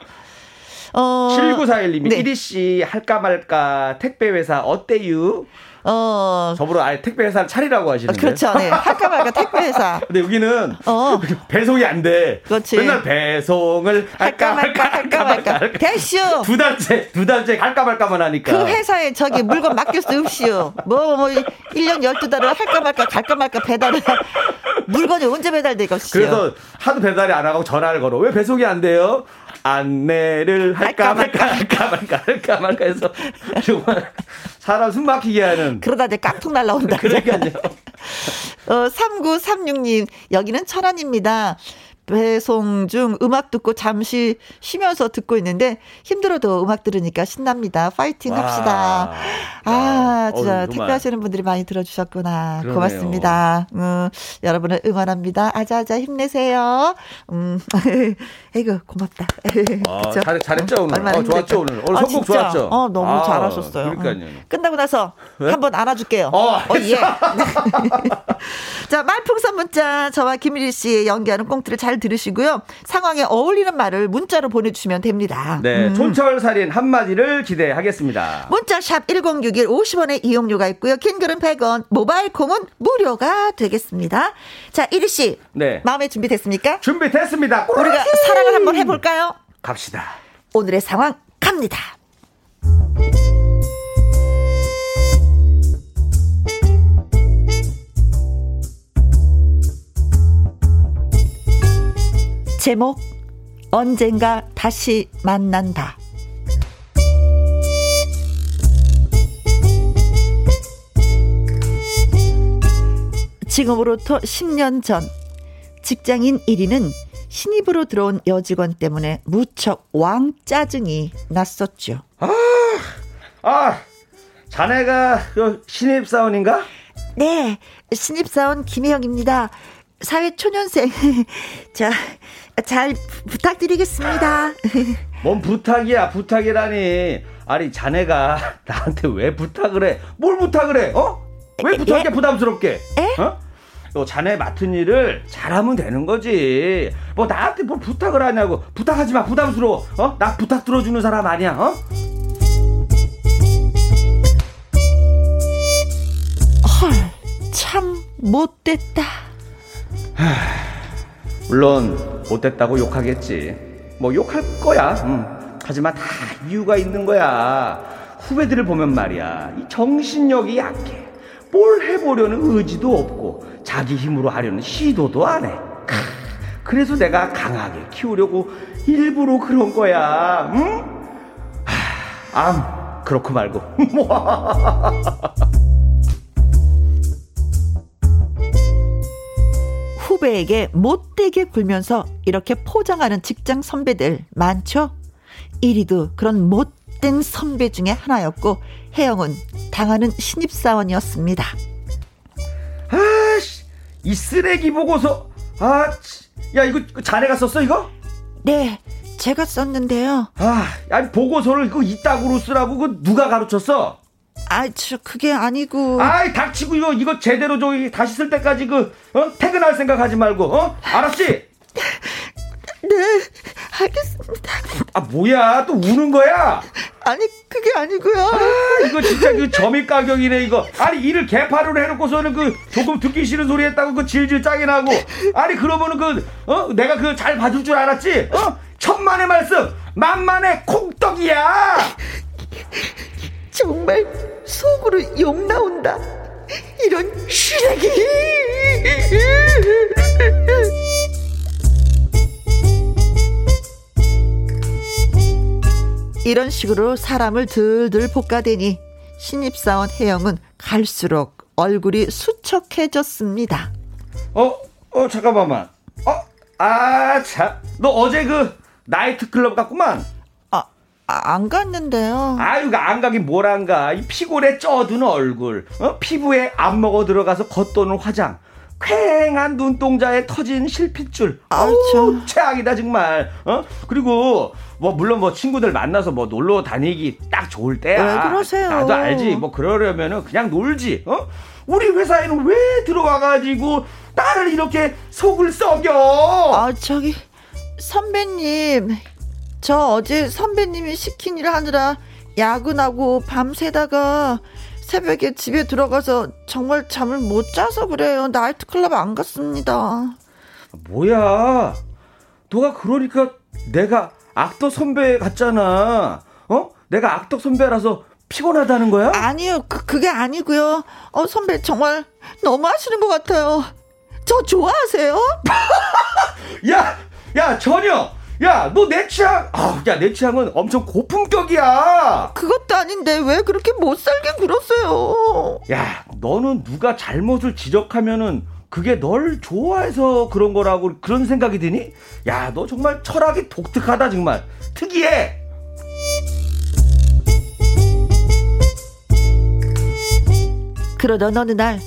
어. 7941님이 네. 1위 씨 할까 말까 택배 회사 어때유? 어. 저보러 아예 택배 회사를 차리라고 하시는데. 그렇죠. 네. 할까 말까 택배 회사. 근데 여기는 어. 배송이 안 돼. 그렇지. 맨날 배송을 할까, 말까, 할까, 말까. 말까. 대쇼. 두 달째, 두 달째 할까 말까만 하니까. 그 회사에 저기 물건 맡길 수 없이요. 뭐, 뭐, 1년 12달을 할까 말까, 갈까 말까 배달을. 물건이 언제 배달되겠어요? 그래서 하도 배달이 안 하고 전화를 걸어. 왜 배송이 안 돼요? 안내를 할까, 말까, 할까 말까 할까 말까 해서 정말 사람 숨 막히게 하는 그러다 이제 깍통 날라온다. 그러니까요. 어, 3936님, 여기는 천안입니다. 배송 중 음악 듣고 잠시 쉬면서 듣고 있는데 힘들어도 음악 들으니까 신납니다. 파이팅 와. 합시다. 아, 진짜 어, 택배 하시는 분들이 많이 들어주셨구나. 그러네요. 고맙습니다. 음, 여러분을 응원합니다. 아자아자 힘내세요. 음, 에이구, 고맙다. 아, 잘, 잘했죠, 오늘. 어, 좋았죠, 오늘. 오늘 아, 선곡 진짜? 좋았죠. 어, 너무 아, 잘하셨어요. 그러니까요. 음. 끝나고 나서 왜? 한번 안아줄게요. 어, 어 예. 자, 말풍선 문자 저와 김일희 씨 연기하는 꽁트를 잘 들으시고요. 상황에 어울리는 말을 문자로 보내주시면 됩니다. 네, 음. 촌철살인 한마디를 기대하겠습니다. 문자샵 1061 50원의 이용료가 있고요. 킹글은 100원, 모바일 콩은 무료가 되겠습니다. 자, 이리 씨. 네. 마음에 준비됐습니까? 준비됐습니다. 우리가 사랑을 한번 해볼까요? 갑시다. 오늘의 상황 갑니다. 제목 언젠가 다시 만난다. 지금으로부터 10년 전 직장인 1위는 신입으로 들어온 여직원 때문에 무척 왕 짜증이 났었죠. 아, 아, 자네가 그 신입 사원인가? 네, 신입 사원 김혜영입니다. 사회 초년생. 자, 잘 부탁드리겠습니다. 뭔 부탁이야, 부탁이라니. 아니, 자네가 나한테 왜 부탁을 해? 뭘 부탁을 해? 어? 왜 부탁해, 예? 부담스럽게? 에? 어? 또 자네 맡은 일을 잘하면 되는 거지. 뭐 나한테 뭐 부탁을 하냐고. 부탁하지 마, 부담스러워. 어? 나 부탁 들어주는 사람 아니야, 어? 헐, 참 못됐다. 물론 못됐다고 욕하겠지. 뭐 욕할 거야. 응. 하지만 다 이유가 있는 거야. 후배들을 보면 말이야. 이 정신력이 약해. 뭘 해보려는 의지도 없고 자기 힘으로 하려는 시도도 안 해. 그래서 내가 강하게 키우려고 일부러 그런 거야. 응? 아, 그렇고 말고. 후배에게 못되게 굴면서 이렇게 포장하는 직장 선배들 많죠? 1위도 그런 못된 선배 중에 하나였고 혜영은 당하는 신입사원이었습니다. 아씨, 이 쓰레기 보고서 아, 야 이거 자네가 썼어 이거? 네, 제가 썼는데요. 아, 아니 보고서를 이거 이따구로 쓰라고 그 누가 가르쳤어? 아, 저 그게 아니고. 아이 닥치고 이거 이거 제대로 저기 다시 쓸 때까지 그 어? 퇴근할 생각하지 말고 어? 알았지? 네, 알겠습니다. 아 뭐야 또 우는 거야? 아니 그게 아니고요. 아, 이거 진짜 그 점입 가격이네 이거. 아니 일을 개파로 해놓고서는 그 조금 듣기 싫은 소리 했다고 그 질질 짜게 나고. 아니 그러면은 그 어 내가 그 잘 봐줄 줄 알았지? 어 천만의 말씀 만만의 콩떡이야. 정말 속으로 욕 나온다. 이런 시래기. 이런 식으로 사람을 들들 볶아대니 신입사원 혜영은 갈수록 얼굴이 수척해졌습니다. 어, 어, 잠깐만만. 어, 아, 참. 너 어제 그 나이트클럽 갔구만. 아, 아, 안 갔는데요. 아유, 안 가긴 뭘 안 가. 이 피골에 쪄든 얼굴. 어? 피부에 안 먹어 들어가서 겉도는 화장. 쾌한 눈동자에 터진 실핏줄. 아우, 최악이다, 정말. 어? 그리고, 뭐, 물론 뭐, 친구들 만나서 뭐, 놀러 다니기 딱 좋을 때야. 왜 그러세요? 나도 알지. 뭐, 그러려면은 그냥 놀지. 어? 우리 회사에는 왜 들어와가지고, 나를 이렇게 속을 썩여? 아, 저기, 선배님. 저 어제 선배님이 시킨 일 하느라 야근하고 밤새다가 새벽에 집에 들어가서 정말 잠을 못 자서 그래요. 나이트클럽 안 갔습니다. 뭐야? 너가 그러니까 내가 악덕 선배 같잖아. 어? 내가 악덕 선배라서 피곤하다는 거야? 아니요, 그, 그게 아니고요. 어, 선배 정말 너무 하시는 것 같아요. 저 좋아하세요? 야, 야, 전혀. 야, 너 내 취향, 아, 야, 내 취향은 엄청 고품격이야. 그것도 아닌데 왜 그렇게 못 살게 굴었어요? 야, 너는 누가 잘못을 지적하면은 그게 널 좋아해서 그런 거라고 그런 생각이 드니? 야, 너 정말 철학이 독특하다 정말. 특이해. 그러던 어느 날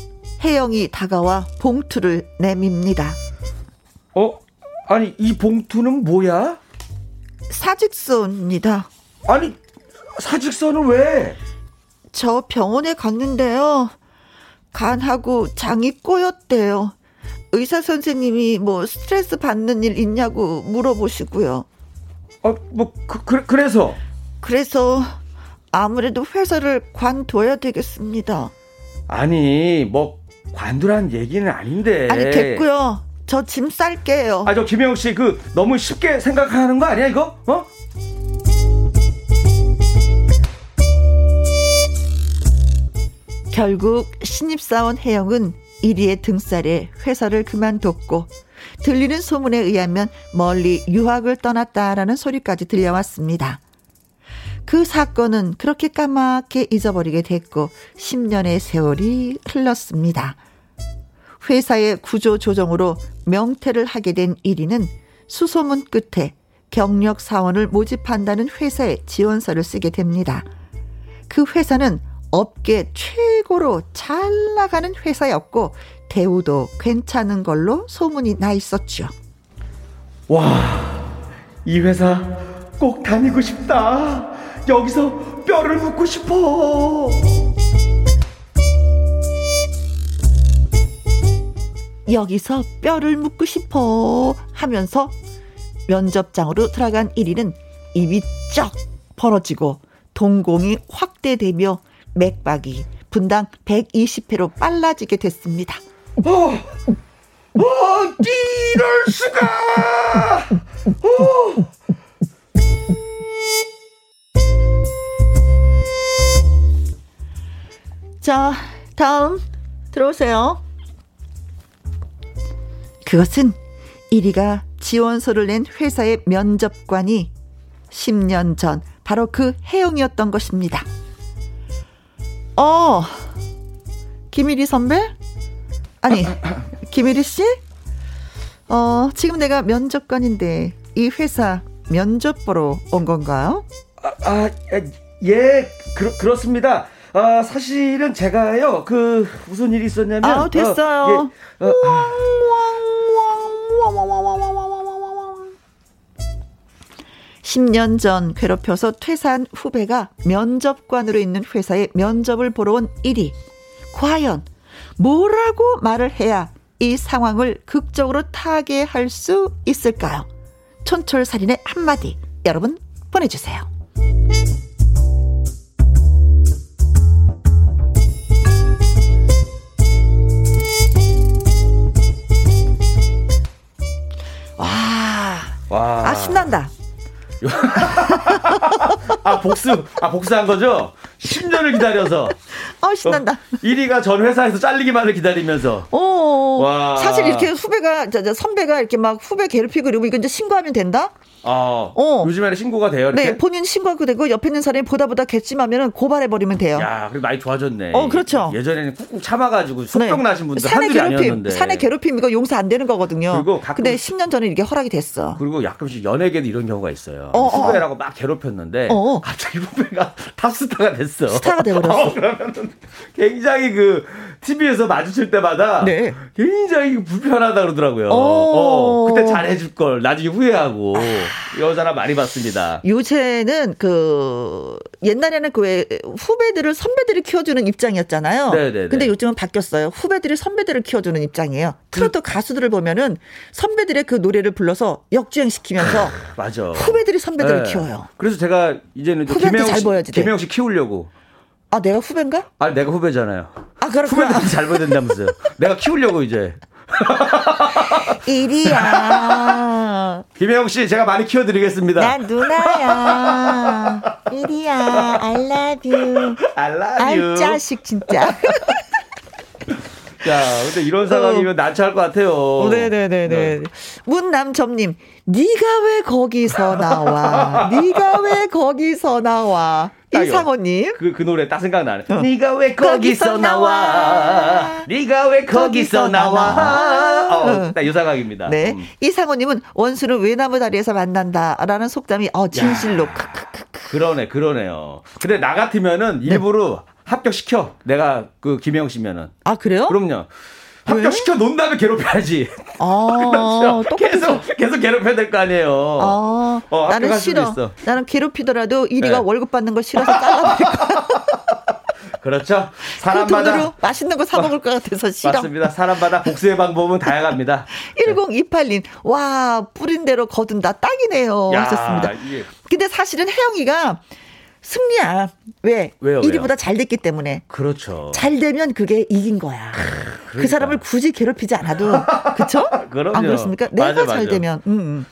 혜영이 다가와 봉투를 내밉니다. 어? 아니 이 봉투는 뭐야? 사직서입니다. 아니 사직서는 왜? 저 병원에 갔는데요. 간하고 장이 꼬였대요. 의사 선생님이 뭐 스트레스 받는 일 있냐고 물어보시고요. 어, 뭐 그, 그, 그래서 그래서 아무래도 회사를 관둬야 되겠습니다. 아니 뭐 관두란 얘기는 아닌데. 아니 됐고요. 저 짐 쌀게요. 아, 저 김혜영 씨, 그, 너무 쉽게 생각하는 거 아니야, 이거? 어? 결국 신입사원 혜영은 1위의 등살에 회사를 그만뒀고 들리는 소문에 의하면 멀리 유학을 떠났다라는 소리까지 들려왔습니다. 그 사건은 그렇게 까맣게 잊어버리게 됐고 10년의 세월이 흘렀습니다. 회사의 구조 조정으로 명퇴를 하게 된 1위는 수소문 끝에 경력 사원을 모집한다는 회사에 지원서를 쓰게 됩니다. 그 회사는 업계 최고로 잘 나가는 회사였고 대우도 괜찮은 걸로 소문이 나 있었죠. 와, 이 회사 꼭 다니고 싶다. 여기서 뼈를 묻고 싶어. 여기서 뼈를 묻고 싶어 하면서 면접장으로 들어간 1위는 입이 쩍 벌어지고 동공이 확대되며 맥박이 분당 120회로 빨라지게 됐습니다. 어, 어, 이럴 수가! 어. 자, 다음 들어오세요. 그것은 1위가 지원서를 낸 회사의 면접관이 10년 전 바로 그 혜영이었던 것입니다. 어, 김일희 선배? 아니, 김일희 씨? 어, 지금 내가 면접관인데 이 회사 면접 보러 온 건가요? 아, 아 예, 그렇, 그렇습니다. 아, 사실은 제가요, 그, 무슨 일이 있었냐면. 아, 됐어요. 어, 예, 어, 아. 10년 전 괴롭혀서 퇴사한 후배가 면접관으로 있는 회사에 면접을 보러 온 1위. 과연 뭐라고 말을 해야 이 상황을 극적으로 타개할 수 있을까요? 촌철살인의 한마디 여러분 보내주세요. 와, 와. 아 신난다. 아 복수 아 복수한 거죠? 10년을 기다려서. 아 신난다. 어, 1위가 전 회사에서 잘리기만을 기다리면서. 오. 와. 사실 이렇게 후배가 저, 저 선배가 이렇게 막 후배 괴롭히고 이러고 이거 이제 신고하면 된다? 아, 어. 요즘에는 신고가 돼요. 이렇게? 네, 본인 신고하고 되고 옆에 있는 사람이 보다 보다 괘씸하면 고발해 버리면 돼요. 야, 그래 많이 좋아졌네. 어, 그렇죠. 예전에는 꾹꾹 참아가지고 속병 네. 나신 분들 산의 괴롭힘, 아니었는데. 산의 괴롭힘 이거 용서 안 되는 거거든요. 그리고 가끔, 근데 10년 전에 이게 허락이 됐어. 그리고 가끔씩 연예계도 이런 경우가 있어요. 어, 어, 어. 후배라고 막 괴롭혔는데 어, 어. 갑자기 후배가 탑스타가 됐어. 스타가 돼버렸어. 어, 그러면 굉장히 그 TV에서 마주칠 때마다 네. 굉장히 불편하다 그러더라고요. 어, 그때 잘해줄 걸 나중에 후회하고 아. 여자나 많이 봤습니다. 요새는 그 옛날에는 그 후배들을 선배들이 키워주는 입장이었잖아요. 네네네. 근데 요즘은 바뀌었어요. 후배들이 선배들을 키워주는 입장이에요. 트로트 그... 가수들을 보면은 선배들의 그 노래를 불러서 역주행시키면서 맞아. 후배들이 선배들을 네. 키워요. 그래서 제가 이제는 김혜영 씨, 김혜영 씨 키우려고 아, 내가 후배인가? 아, 내가 후배잖아요. 아, 그렇구나. 후배들이 잘 보여야 된다면서요. 내가 키우려고 이제. 이리야. 김혜영 씨, 제가 많이 키워드리겠습니다. 난 누나야. 이리야. I love you. I love you. 알자식, 진짜. 자, 근데 이런 상황이면 어. 난처할 것 같아요. 네네네네. 네. 문남점님, 네가 왜 거기서 나와? 네가 왜 거기서 나와? 이상호님. 그, 그 노래 딱 생각나네. 어. 네가 왜 거기서 나와? 네가 왜 거기서 나와? 어, 딱 유사각입니다. 네. 음. 이상호님은 원수는 외나무 다리에서 만난다라는 속담이 어 진실로. 그러네, 그러네요. 근데 나 같으면은 일부러 네. 합격시켜. 내가 그 김영 씨면은. 아, 그래요? 그럼요. 합격시켜 놓은 다음에 괴롭혀야지. 아. 계속, 계속 괴롭혀야 될 거 아니에요. 아, 어, 나는 싫어. 나는 괴롭히더라도 1위가 네. 월급 받는 거 싫어서 잘라버릴 거야. 그렇죠. 그 사람마다. 그 맛있는 거 사 먹을 것 같아서 싫어. 맞습니다. 사람마다 복수의 방법은 다양합니다. 1028님, 와, 뿌린 대로 거둔다. 딱이네요. 야, 하셨습니다. 예. 근데 사실은 혜영이가 승리야. 왜? 왜요? 1위보다 잘 됐기 때문에. 그렇죠. 잘 되면 그게 이긴 거야. 그러니까. 그 사람을 굳이 괴롭히지 않아도. 그쵸? 그럼요. 안 그렇습니까? 내가 맞아, 잘 맞아. 되면. 음, 음.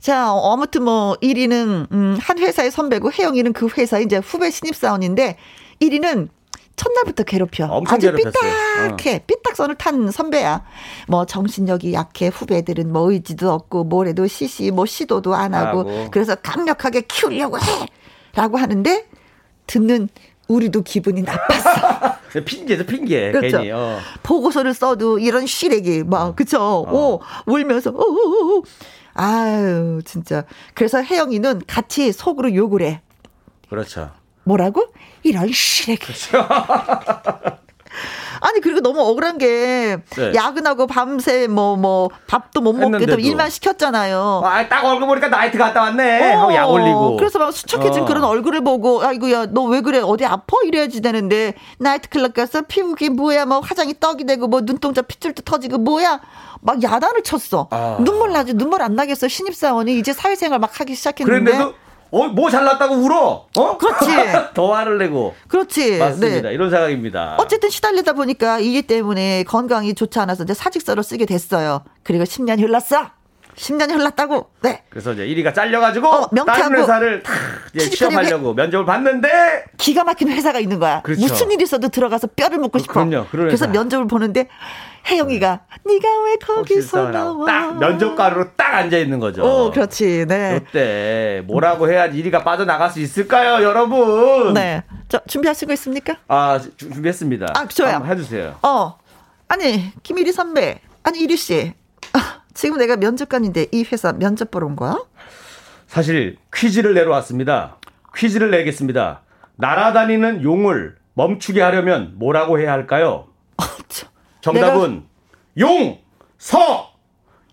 자, 아무튼 뭐 1위는 음, 한 회사의 선배고 혜영이는 그 회사 이제 후배 신입 사원인데 1위는 첫날부터 괴롭혀. 아주 괴롭혔어요. 삐딱해. 어. 삐딱선을 탄 선배야. 뭐 정신력이 약해. 후배들은 뭐 의지도 없고 뭐래도 시시 뭐 시도도 안 하고. 하고. 그래서 강력하게 키우려고 해. 라고 하는데 듣는 우리도 기분이 나빴어. 핑계죠, 핑계. 그렇죠. 괜히, 어. 보고서를 써도 이런 쉬레기, 막, 그쵸? 어. 오, 울면서, 오, 오, 오. 아유, 진짜. 그래서 혜영이는 같이 속으로 욕을 해. 그렇죠. 뭐라고? 이런 쉬레기. 그렇죠. 아니 그리고 너무 억울한 게 네. 야근하고 밤새 뭐뭐 뭐 밥도 못 먹게 도 일만 시켰잖아요. 아 딱 얼굴 보니까 나이트 갔다 왔네. 어, 약 올리고. 그래서 막 수척해진 어. 그런 얼굴을 보고 아이고야 너 왜 그래 어디 아파 이래야지 되는데 나이트 클럽 가서 피부기 뭐야 뭐 화장이 떡이 되고 뭐 눈동자 핏줄도 터지고 뭐야 막 야단을 쳤어. 아. 눈물 나지 눈물 안 나겠어 신입사원이 이제 사회생활 막 하기 시작했는데. 그런데도 어, 뭐 잘났다고 울어? 어? 그렇지. 더 화를 내고. 그렇지. 맞습니다. 네. 이런 상황입니다. 어쨌든 시달리다 보니까 이게 때문에 건강이 좋지 않아서 이제 사직서를 쓰게 됐어요. 그리고 10년이 흘렀어. 10년이 흘렀다고. 네. 그래서 이제 1위가 잘려가지고 어, 다른 회사를 탁 취업하려고 면접을 봤는데 기가 막힌 회사가 있는 거야. 그렇죠. 무슨 일이 있어도 들어가서 뼈를 묻고 그, 싶어. 그럼요. 그래서 면접을 보는데 혜영이가 네가 왜 거기서 나와? 딱 면접관으로 딱 앉아 있는 거죠. 오, 그렇지. 네. 그때 뭐라고 해야 1위가 빠져나갈 수 있을까요, 여러분? 네. 저 준비하신 거 있습니까? 아, 주, 준비했습니다. 아, 좋아요. 한번 해주세요. 어. 아니, 김일희 선배. 아니, 이리 씨. 아, 지금 내가 면접관인데 이 회사 면접 보러 온 거야? 사실 퀴즈를 내러 왔습니다. 퀴즈를 내겠습니다. 날아다니는 용을 멈추게 하려면 뭐라고 해야 할까요? 어, 정답은 내가... 용, 서!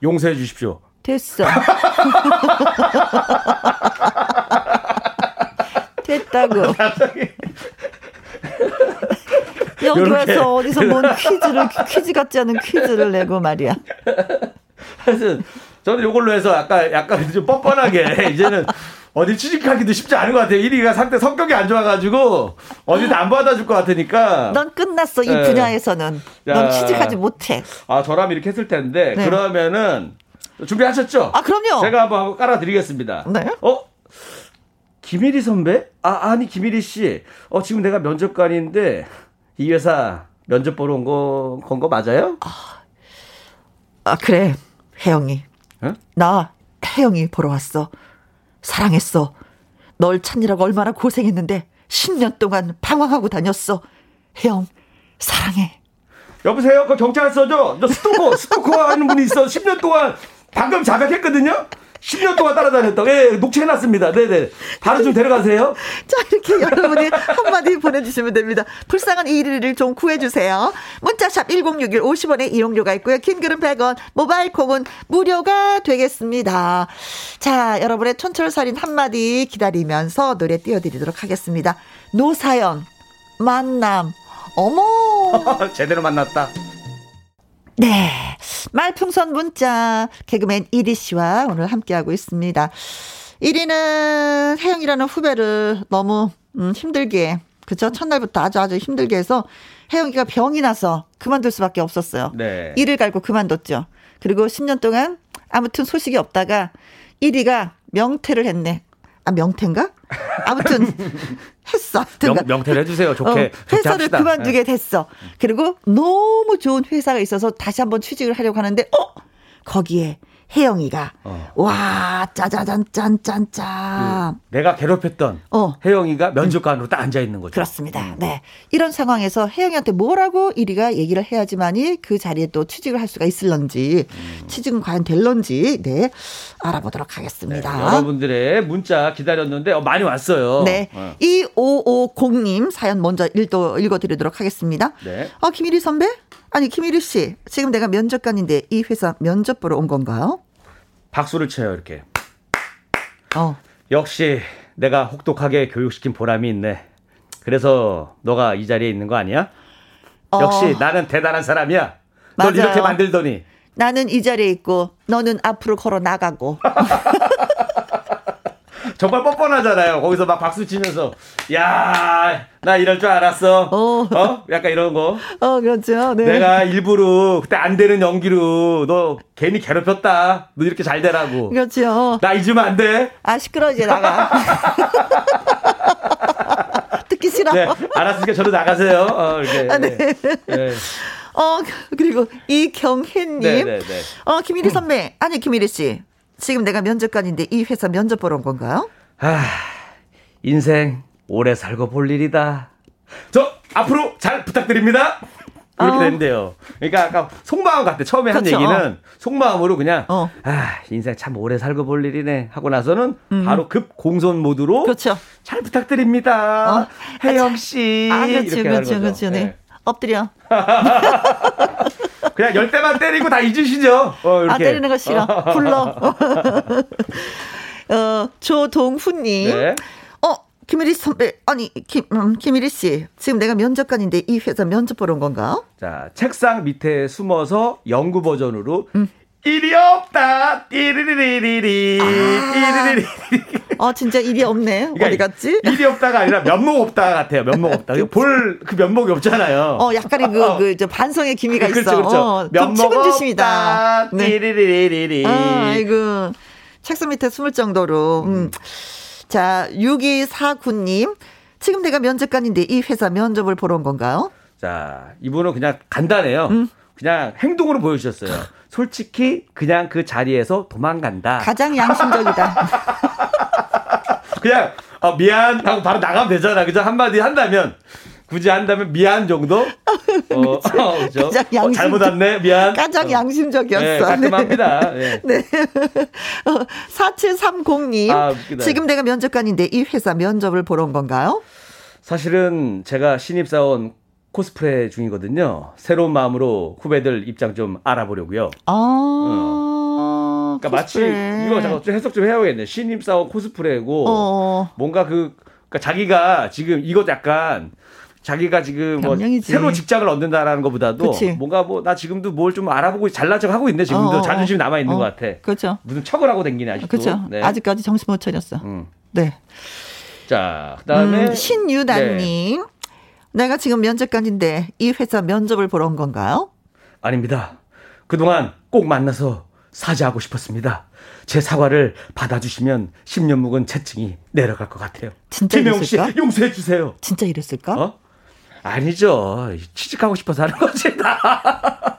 용서해 주십시오. 됐어. 됐다고. 여기 와서 어디서 뭔 퀴즈를 퀴즈 같지 않은 퀴즈를 내고 말이야. 하여튼 저는 이걸로 해서 약간 약간 좀 뻔뻔하게 이제는 어디 취직하기도 쉽지 않은 것 같아요. 1위가 상대 성격이 안 좋아가지고 어디도 안 받아줄 것 같으니까. 넌 끝났어 이 네. 분야에서는. 야. 넌 취직하지 못해. 아 저라면 이렇게 했을 텐데 네. 그러면은 준비하셨죠? 아 그럼요. 제가 한번 깔아드리겠습니다. 네. 어? 김일희 선배? 아 아니 김일희 씨. 어 지금 내가 면접관인데 이 회사 면접 보러 온 거 건거 맞아요? 아, 아 그래 혜영이. 응? 나 혜영이 보러 왔어. 사랑했어. 널 찾느라고 얼마나 고생했는데 10년 동안 방황하고 다녔어. 혜영, 사랑해. 여보세요? 그 경찰서죠? 저 스토커, 스토커 하는 분이 있어. 10년 동안 방금 자백했거든요? 10년 동안 따라다녔다고. 예, 녹취해놨습니다. 네네. 바로 좀 데려가세요. 자, 이렇게 여러분이 한마디 보내주시면 됩니다. 불쌍한 1위를 좀 구해주세요. 문자샵 1061 50원의 이용료가 있고요. 킹글은 100원, 모바일 콩은 무료가 되겠습니다. 자, 여러분의 촌철살인 한마디 기다리면서 노래 띄워드리도록 하겠습니다. 노사연, 만남, 어머! 제대로 만났다. 네. 말풍선 문자 개그맨 이리 씨와 오늘 함께하고 있습니다. 1위는 혜영이라는 후배를 너무 음, 힘들게 그쵸 첫날부터 아주 아주 힘들게 해서 혜영이가 병이 나서 그만둘 수밖에 없었어요. 네. 일을 갈고 그만뒀죠. 그리고 10년 동안 아무튼 소식이 없다가 1위가 명퇴를 했네. 아 명태인가? 아무튼 했어. 명, 명태를 해주세요. 좋게. 어, 회사를 좋게 그만두게 네. 됐어. 그리고 너무 좋은 회사가 있어서 다시 한번 취직을 하려고 하는데 어 거기에 혜영이가 어. 와 짜자잔 짠짠짠 그 내가 괴롭혔던 어. 혜영이가 면접관으로 딱 앉아 있는 거죠. 그렇습니다. 음. 네 이런 상황에서 혜영이한테 뭐라고 이리가 얘기를 해야지만이 그 자리에 또 취직을 할 수가 있을런지 음. 취직은 과연 될런지 네 알아보도록 하겠습니다. 네, 여러분들의 문자 기다렸는데 어, 많이 왔어요. 네 어. 2550님 사연 먼저 읽어 읽어드리도록 하겠습니다. 네. 어 김일희 선배 아니 김일희 씨 지금 내가 면접관인데 이 회사 면접 보러 온 건가요? 박수를 쳐요 이렇게. 어. 역시 내가 혹독하게 교육시킨 보람이 있네. 그래서 너가 이 자리에 있는 거 아니야? 어. 역시 나는 대단한 사람이야. 맞아요. 널 이렇게 만들더니. 나는 이 자리에 있고 너는 앞으로 걸어 나가고. 정말 뻔뻔하잖아요. 거기서 막 박수 치면서 야, 나 이럴 줄 알았어. 어, 어? 약간 이런 거. 어, 그렇죠. 네. 내가 일부러 그때 안 되는 연기로 너 괜히 괴롭혔다. 너 이렇게 잘 되라고. 그렇죠. 나 잊으면 안 돼. 아, 시끄러 이제 나가. 듣기 싫어. 네, 알았으니까 저도 나가세요. 어, 이렇게. 아, 네. 네. 어, 그리고 이경혜님. 네, 네, 네. 어, 김일희 선배. 아니, 김일희 씨. 지금 내가 면접관인데 이 회사 면접 보러 온 건가요? 아, 인생 오래 살고 볼 일이다. 저 앞으로 잘 부탁드립니다. 이렇게 어. 된대요. 그러니까 아까 속마음 같아. 처음에 그렇죠. 한 얘기는 어. 속마음으로 그냥 어. 아 인생 참 오래 살고 볼 일이네 하고 나서는 음. 바로 급 공손 모드로 그렇죠. 잘 부탁드립니다. 어. 혜영 씨. 아, 그렇죠, 그렇죠, 그렇죠. 네. 네. 엎드려. 그냥 열 대만 때리고 다 잊으시죠. 어, 이렇게. 아, 때리는 거 싫어. 불러. 어, 조동훈님. 네. 어, 김일희 선배, 아니, 김, 음, 김일희 씨. 지금 내가 면접관인데 이 회사 면접 보러 온 건가? 자, 책상 밑에 숨어서 연구 버전으로 음. 일이 없다. 띠리리리리. 아. 띠리리리. 어, 진짜 일이 없네. 그러니까 어디 갔지? 일이 없다가 아니라 면목 없다 같아요. 면목 없다. 볼 그 면목이 없잖아요. 어, 약간의 그, 그, 저 반성의 기미가 그렇죠, 있어. 그렇죠. 어, 면목 없다. 네. 띠리리리리. 아, 아이고. 책상 밑에 숨을 정도로. 음. 자, 6249님. 지금 내가 면접관인데 이 회사 면접을 보러 온 건가요? 자, 이분은 그냥 간단해요. 음. 그냥 행동으로 보여주셨어요. 솔직히 그냥 그 자리에서 도망간다. 가장 양심적이다. 그냥 어, 미안 하고 바로 나가면 되잖아. 그죠? 한마디 한다면 굳이 한다면 미안 정도? 어, 어 그죠? 어, 잘못 왔네. 미안. 가장 어. 양심적이었어. 네, 깔끔합니다. 네. 네. 4730님. 아, 지금 내가 면접관인데 이 회사 면접을 보러 온 건가요? 사실은 제가 신입사원 코스프레 중이거든요. 새로운 마음으로 후배들 입장 좀 알아보려고요. 아. 어. 그러니까 코스프레. 마치 이거 잠깐 좀 해석 좀 해야겠네. 신입 사원 코스프레고 어. 뭔가 그 그러니까 자기가 지금 이것 약간 자기가 지금 뭐 새로 직장을 얻는다라는 것보다도 그치. 뭔가 뭐 나 지금도 뭘 좀 알아보고 잘난 척 하고 있네 지금도 어, 어. 자존심이 남아 있는 어. 것 같아. 그렇죠. 무슨 척을 하고 댕기네 아직도. 그렇죠. 네. 아직까지 정신 못 차렸어. 음. 네. 자 그다음에 음, 신유다님. 네. 내가 지금 면접관인데 이 회사 면접을 보러 온 건가요? 아닙니다. 그동안 꼭 만나서 사죄하고 싶었습니다. 제 사과를 받아주시면 10년 묵은 채증이 내려갈 것 같아요. 진짜 김영 씨 용서해 주세요. 진짜 이랬을까? 어? 아니죠. 취직하고 싶어서 하는 거지.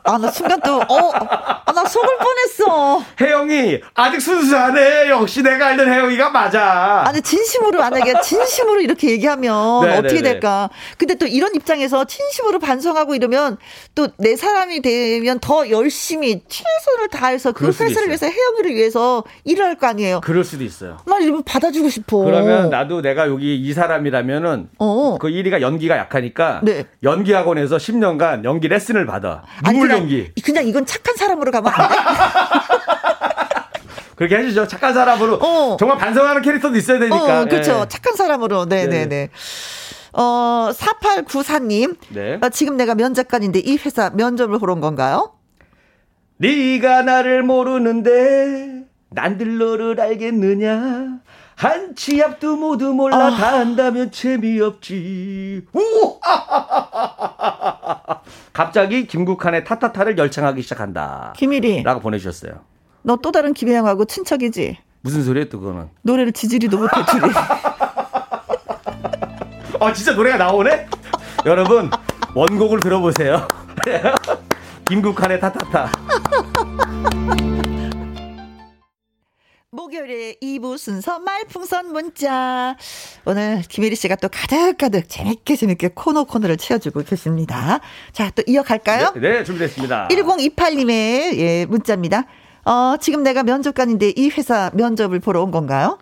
아, 나 순간 또, 어, 아, 나 속을 뻔했어. 혜영이, 아직 순수하네. 역시 내가 알던 혜영이가 맞아. 아니, 진심으로, 만약에 진심으로 이렇게 얘기하면 네네네. 어떻게 될까. 근데 또 이런 입장에서 진심으로 반성하고 이러면 또 내 사람이 되면 더 열심히 최선을 다해서 그 회사를 위해서 혜영이를 위해서 일을 할 거 아니에요. 그럴 수도 있어요. 나 이거 받아주고 싶어. 그러면 나도 내가 여기 이 사람이라면은 어. 그 1위가 연기가 약하니까 네. 연기 학원에서 10년간 연기 레슨을 받아. 눈물 그냥, 연기. 그냥 이건 착한 사람으로 가면 안 돼? 그렇게 해주죠. 착한 사람으로. 어. 정말 반성하는 캐릭터도 있어야 되니까. 어, 그렇죠. 네. 착한 사람으로. 네네네. 네, 네. 어, 4894님. 네. 어, 지금 내가 면접관인데 이 회사 면접을 보러 온 건가요? 네가 나를 모르는데 난들 너를 알겠느냐? 한 치 앞도 모두 몰라 아. 다 안다면 재미없지. 우! 갑자기 김국환의 타타타를 열창하기 시작한다. 김일이. 라고 보내주셨어요. 너 또 다른 김혜영하고 친척이지? 무슨 소리야 또 그거는? 노래를 지지리도 못해 둘이. 아 진짜 노래가 나오네? 여러분 원곡을 들어보세요. 김국환의 타타타. 순서 말풍선 문자. 오늘 김혜리 씨가 또 가득가득 재밌게 재밌게 코너 코너를 채워주고 계십니다. 자, 또 이어갈까요? 네, 네 준비됐습니다. 1028님의 예, 문자입니다. 어, 지금 내가 면접관인데 이 회사 면접을 보러 온 건가요?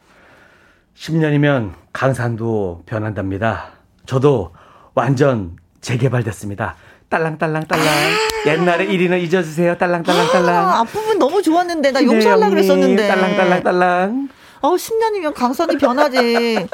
10년이면 강산도 변한답니다. 저도 완전 재개발됐습니다. 딸랑딸랑딸랑. 아~ 옛날에 1위는 잊어주세요. 딸랑딸랑딸랑. 아, 앞부분 너무 좋았는데. 나 용서하려고 그랬었는데. 딸랑딸랑딸랑. 어, 10년이면 강산이 변하지.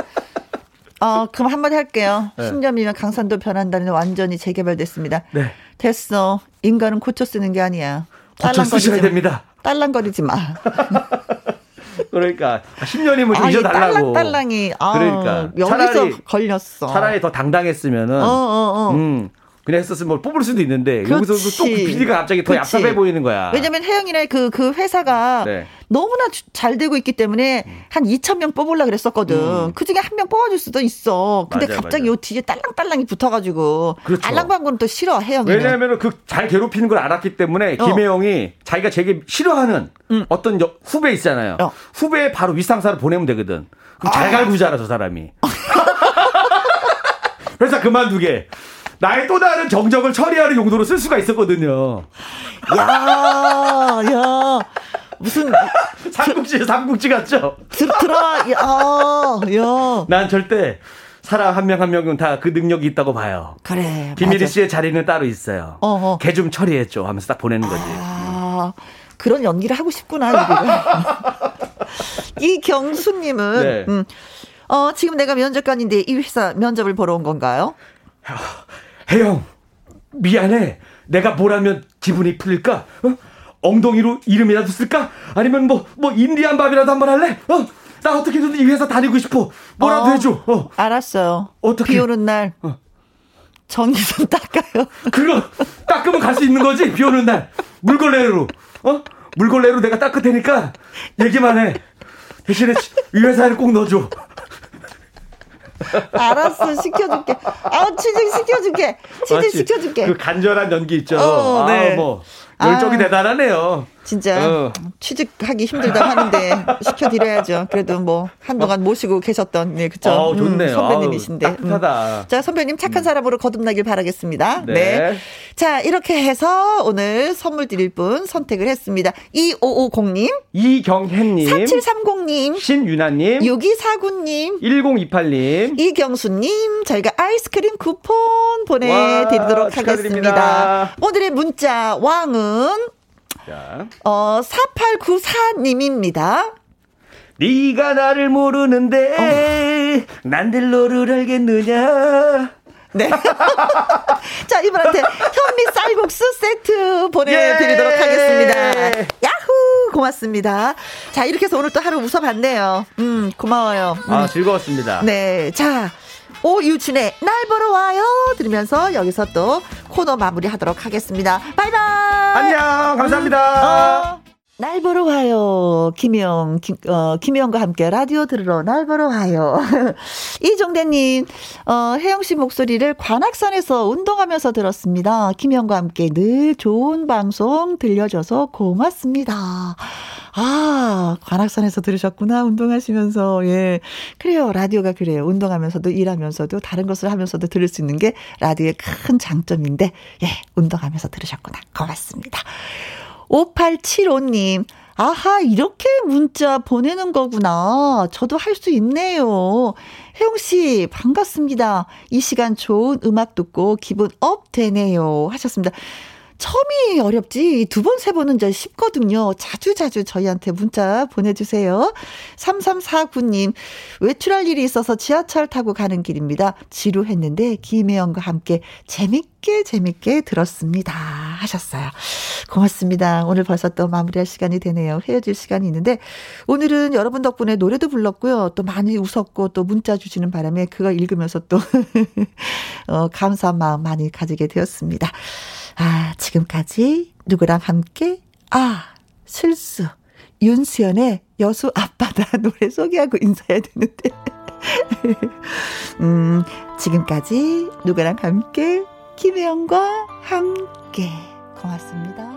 어, 그럼 한마디 할게요. 네. 10년이면 강산도 변한다는 완전히 재개발됐습니다. 네. 됐어. 인간은 고쳐 쓰는 게 아니야. 고쳐 쓰셔야 됩니다. 딸랑거리지 마. 그러니까 10년이면 좀 잊어달라고. 딸랑 딸랑이. 아, 그러니까 여기서 차라리, 걸렸어. 차라리 더 당당했으면은. 어, 어, 어. 음. 그냥 했었으면 뭘 뽑을 수도 있는데 그렇지. 여기서 또 PD가 갑자기 더 그렇지. 얍삽해 보이는 거야. 왜냐면 혜영이네 그, 그 회사가 네. 너무나 잘 되고 있기 때문에 음. 한 2천 명 뽑으려 그랬었거든. 음. 그 중에 한 명 뽑아줄 수도 있어. 근데 맞아, 갑자기 맞아. 요 뒤에 딸랑딸랑이 붙어가지고 그렇죠. 알랑방구는 또 싫어 혜영이. 왜냐하면 그 잘 괴롭히는 걸 알았기 때문에 어. 김혜영이 자기가 되게 싫어하는 음. 어떤 후배 있잖아요. 어. 후배에 바로 윗상사를 보내면 되거든. 그럼 아. 잘 갈구잖아 저 사람이. 회사 그만두게. 나의 또 다른 정적을 처리하는 용도로 쓸 수가 있었거든요. 야, 야. 무슨 삼국지 삼국지 같죠? 드, 드라마 야, 야. 난 절대 사람 한 명 한 명은 다 그 능력이 있다고 봐요. 그래. 김일희 씨의 자리는 따로 있어요. 어허. 걔좀 처리했죠 하면서 딱 보내는 거지. 아, 그런 연기를 하고 싶구나, 우리가. 이경수님은, 네. 음, 어, 지금 내가 면접관인데 이 회사 면접을 보러 온 건가요? 혜영, 미안해. 내가 뭘 하면 기분이 풀릴까? 어? 엉덩이로 이름이라도 쓸까? 아니면 뭐, 뭐, 인디안 밥이라도 한번 할래? 어? 나 어떻게든 이 회사 다니고 싶어. 뭐라도 어, 해줘. 어. 알았어요. 어떻게? 비 오는 날. 어. 전기선 닦아요. 그거 닦으면 갈 수 있는 거지? 비 오는 날. 물걸레로. 어? 물걸레로 내가 닦을 테니까 얘기만 해. 대신에 이 회사를 꼭 넣어줘. 알았어, 시켜줄게. 아, 취직 시켜줄게. 취직 시켜줄게. 그 간절한 연기 있죠. 어, 네. 아, 뭐. 열정이 아, 대단하네요. 진짜 어. 취직하기 힘들다 하는데 시켜드려야죠. 그래도 뭐 한동안 모시고 계셨던 네 어, 좋네요. 음, 선배님이신데. 아우, 따뜻하다. 음. 자 선배님 착한 음. 사람으로 거듭나길 바라겠습니다. 네. 네. 자 이렇게 해서 오늘 선물 드릴 분 선택을 했습니다. 2550님, 이경혜님, 3730님, 신유나님, 6249님, 1028님, 이경수님 저희가 아이스크림 쿠폰 보내드리도록 와, 하겠습니다. 오늘의 문자 왕은 자. 어, 4894님입니다. 네가 나를 모르는데 어. 난들 너를 알겠느냐? 네. 자, 이분한테 현미 쌀국수 세트 보내드리도록 예! 하겠습니다. 야후! 고맙습니다. 자, 이렇게 해서 오늘 또 하루 웃어봤네요. 음, 고마워요. 음. 아, 즐거웠습니다. 네. 자, 오유춘의 날 보러 와요 들으면서 여기서 또 코너 마무리 하도록 하겠습니다. 바이바이. 안녕. 감사합니다. 어. 날 보러 와요. 김영, 김, 어, 김영과 함께 라디오 들으러 날 보러 와요. 이종대님, 어, 혜영 씨 목소리를 관악산에서 운동하면서 들었습니다. 김영과 함께 늘 좋은 방송 들려줘서 고맙습니다. 아, 관악산에서 들으셨구나. 운동하시면서. 예. 그래요. 라디오가 그래요. 운동하면서도 일하면서도 다른 것을 하면서도 들을 수 있는 게 라디오의 큰 장점인데, 예. 운동하면서 들으셨구나. 고맙습니다. 5875님, 아하, 이렇게 문자 보내는 거구나. 저도 할 수 있네요. 혜영씨, 반갑습니다. 이 시간 좋은 음악 듣고 기분 up 되네요. 하셨습니다. 처음이 어렵지 두 번, 세 번은 이제 쉽거든요. 자주 자주 저희한테 문자 보내주세요. 3349님, 외출할 일이 있어서 지하철 타고 가는 길입니다. 지루했는데 김혜영과 함께 재밌게 재밌게 들었습니다. 하셨어요. 고맙습니다. 오늘 벌써 또 마무리할 시간이 되네요. 헤어질 시간이 있는데 오늘은 여러분 덕분에 노래도 불렀고요. 또 많이 웃었고 또 문자 주시는 바람에 그거 읽으면서 또 어, 감사한 마음 많이 가지게 되었습니다. 아, 지금까지 누구랑 함께? 아, 실수. 윤수연의 여수 앞바다 노래 소개하고 인사해야 되는데. 음, 지금까지 누구랑 함께? 김혜영과 함께. 고맙습니다.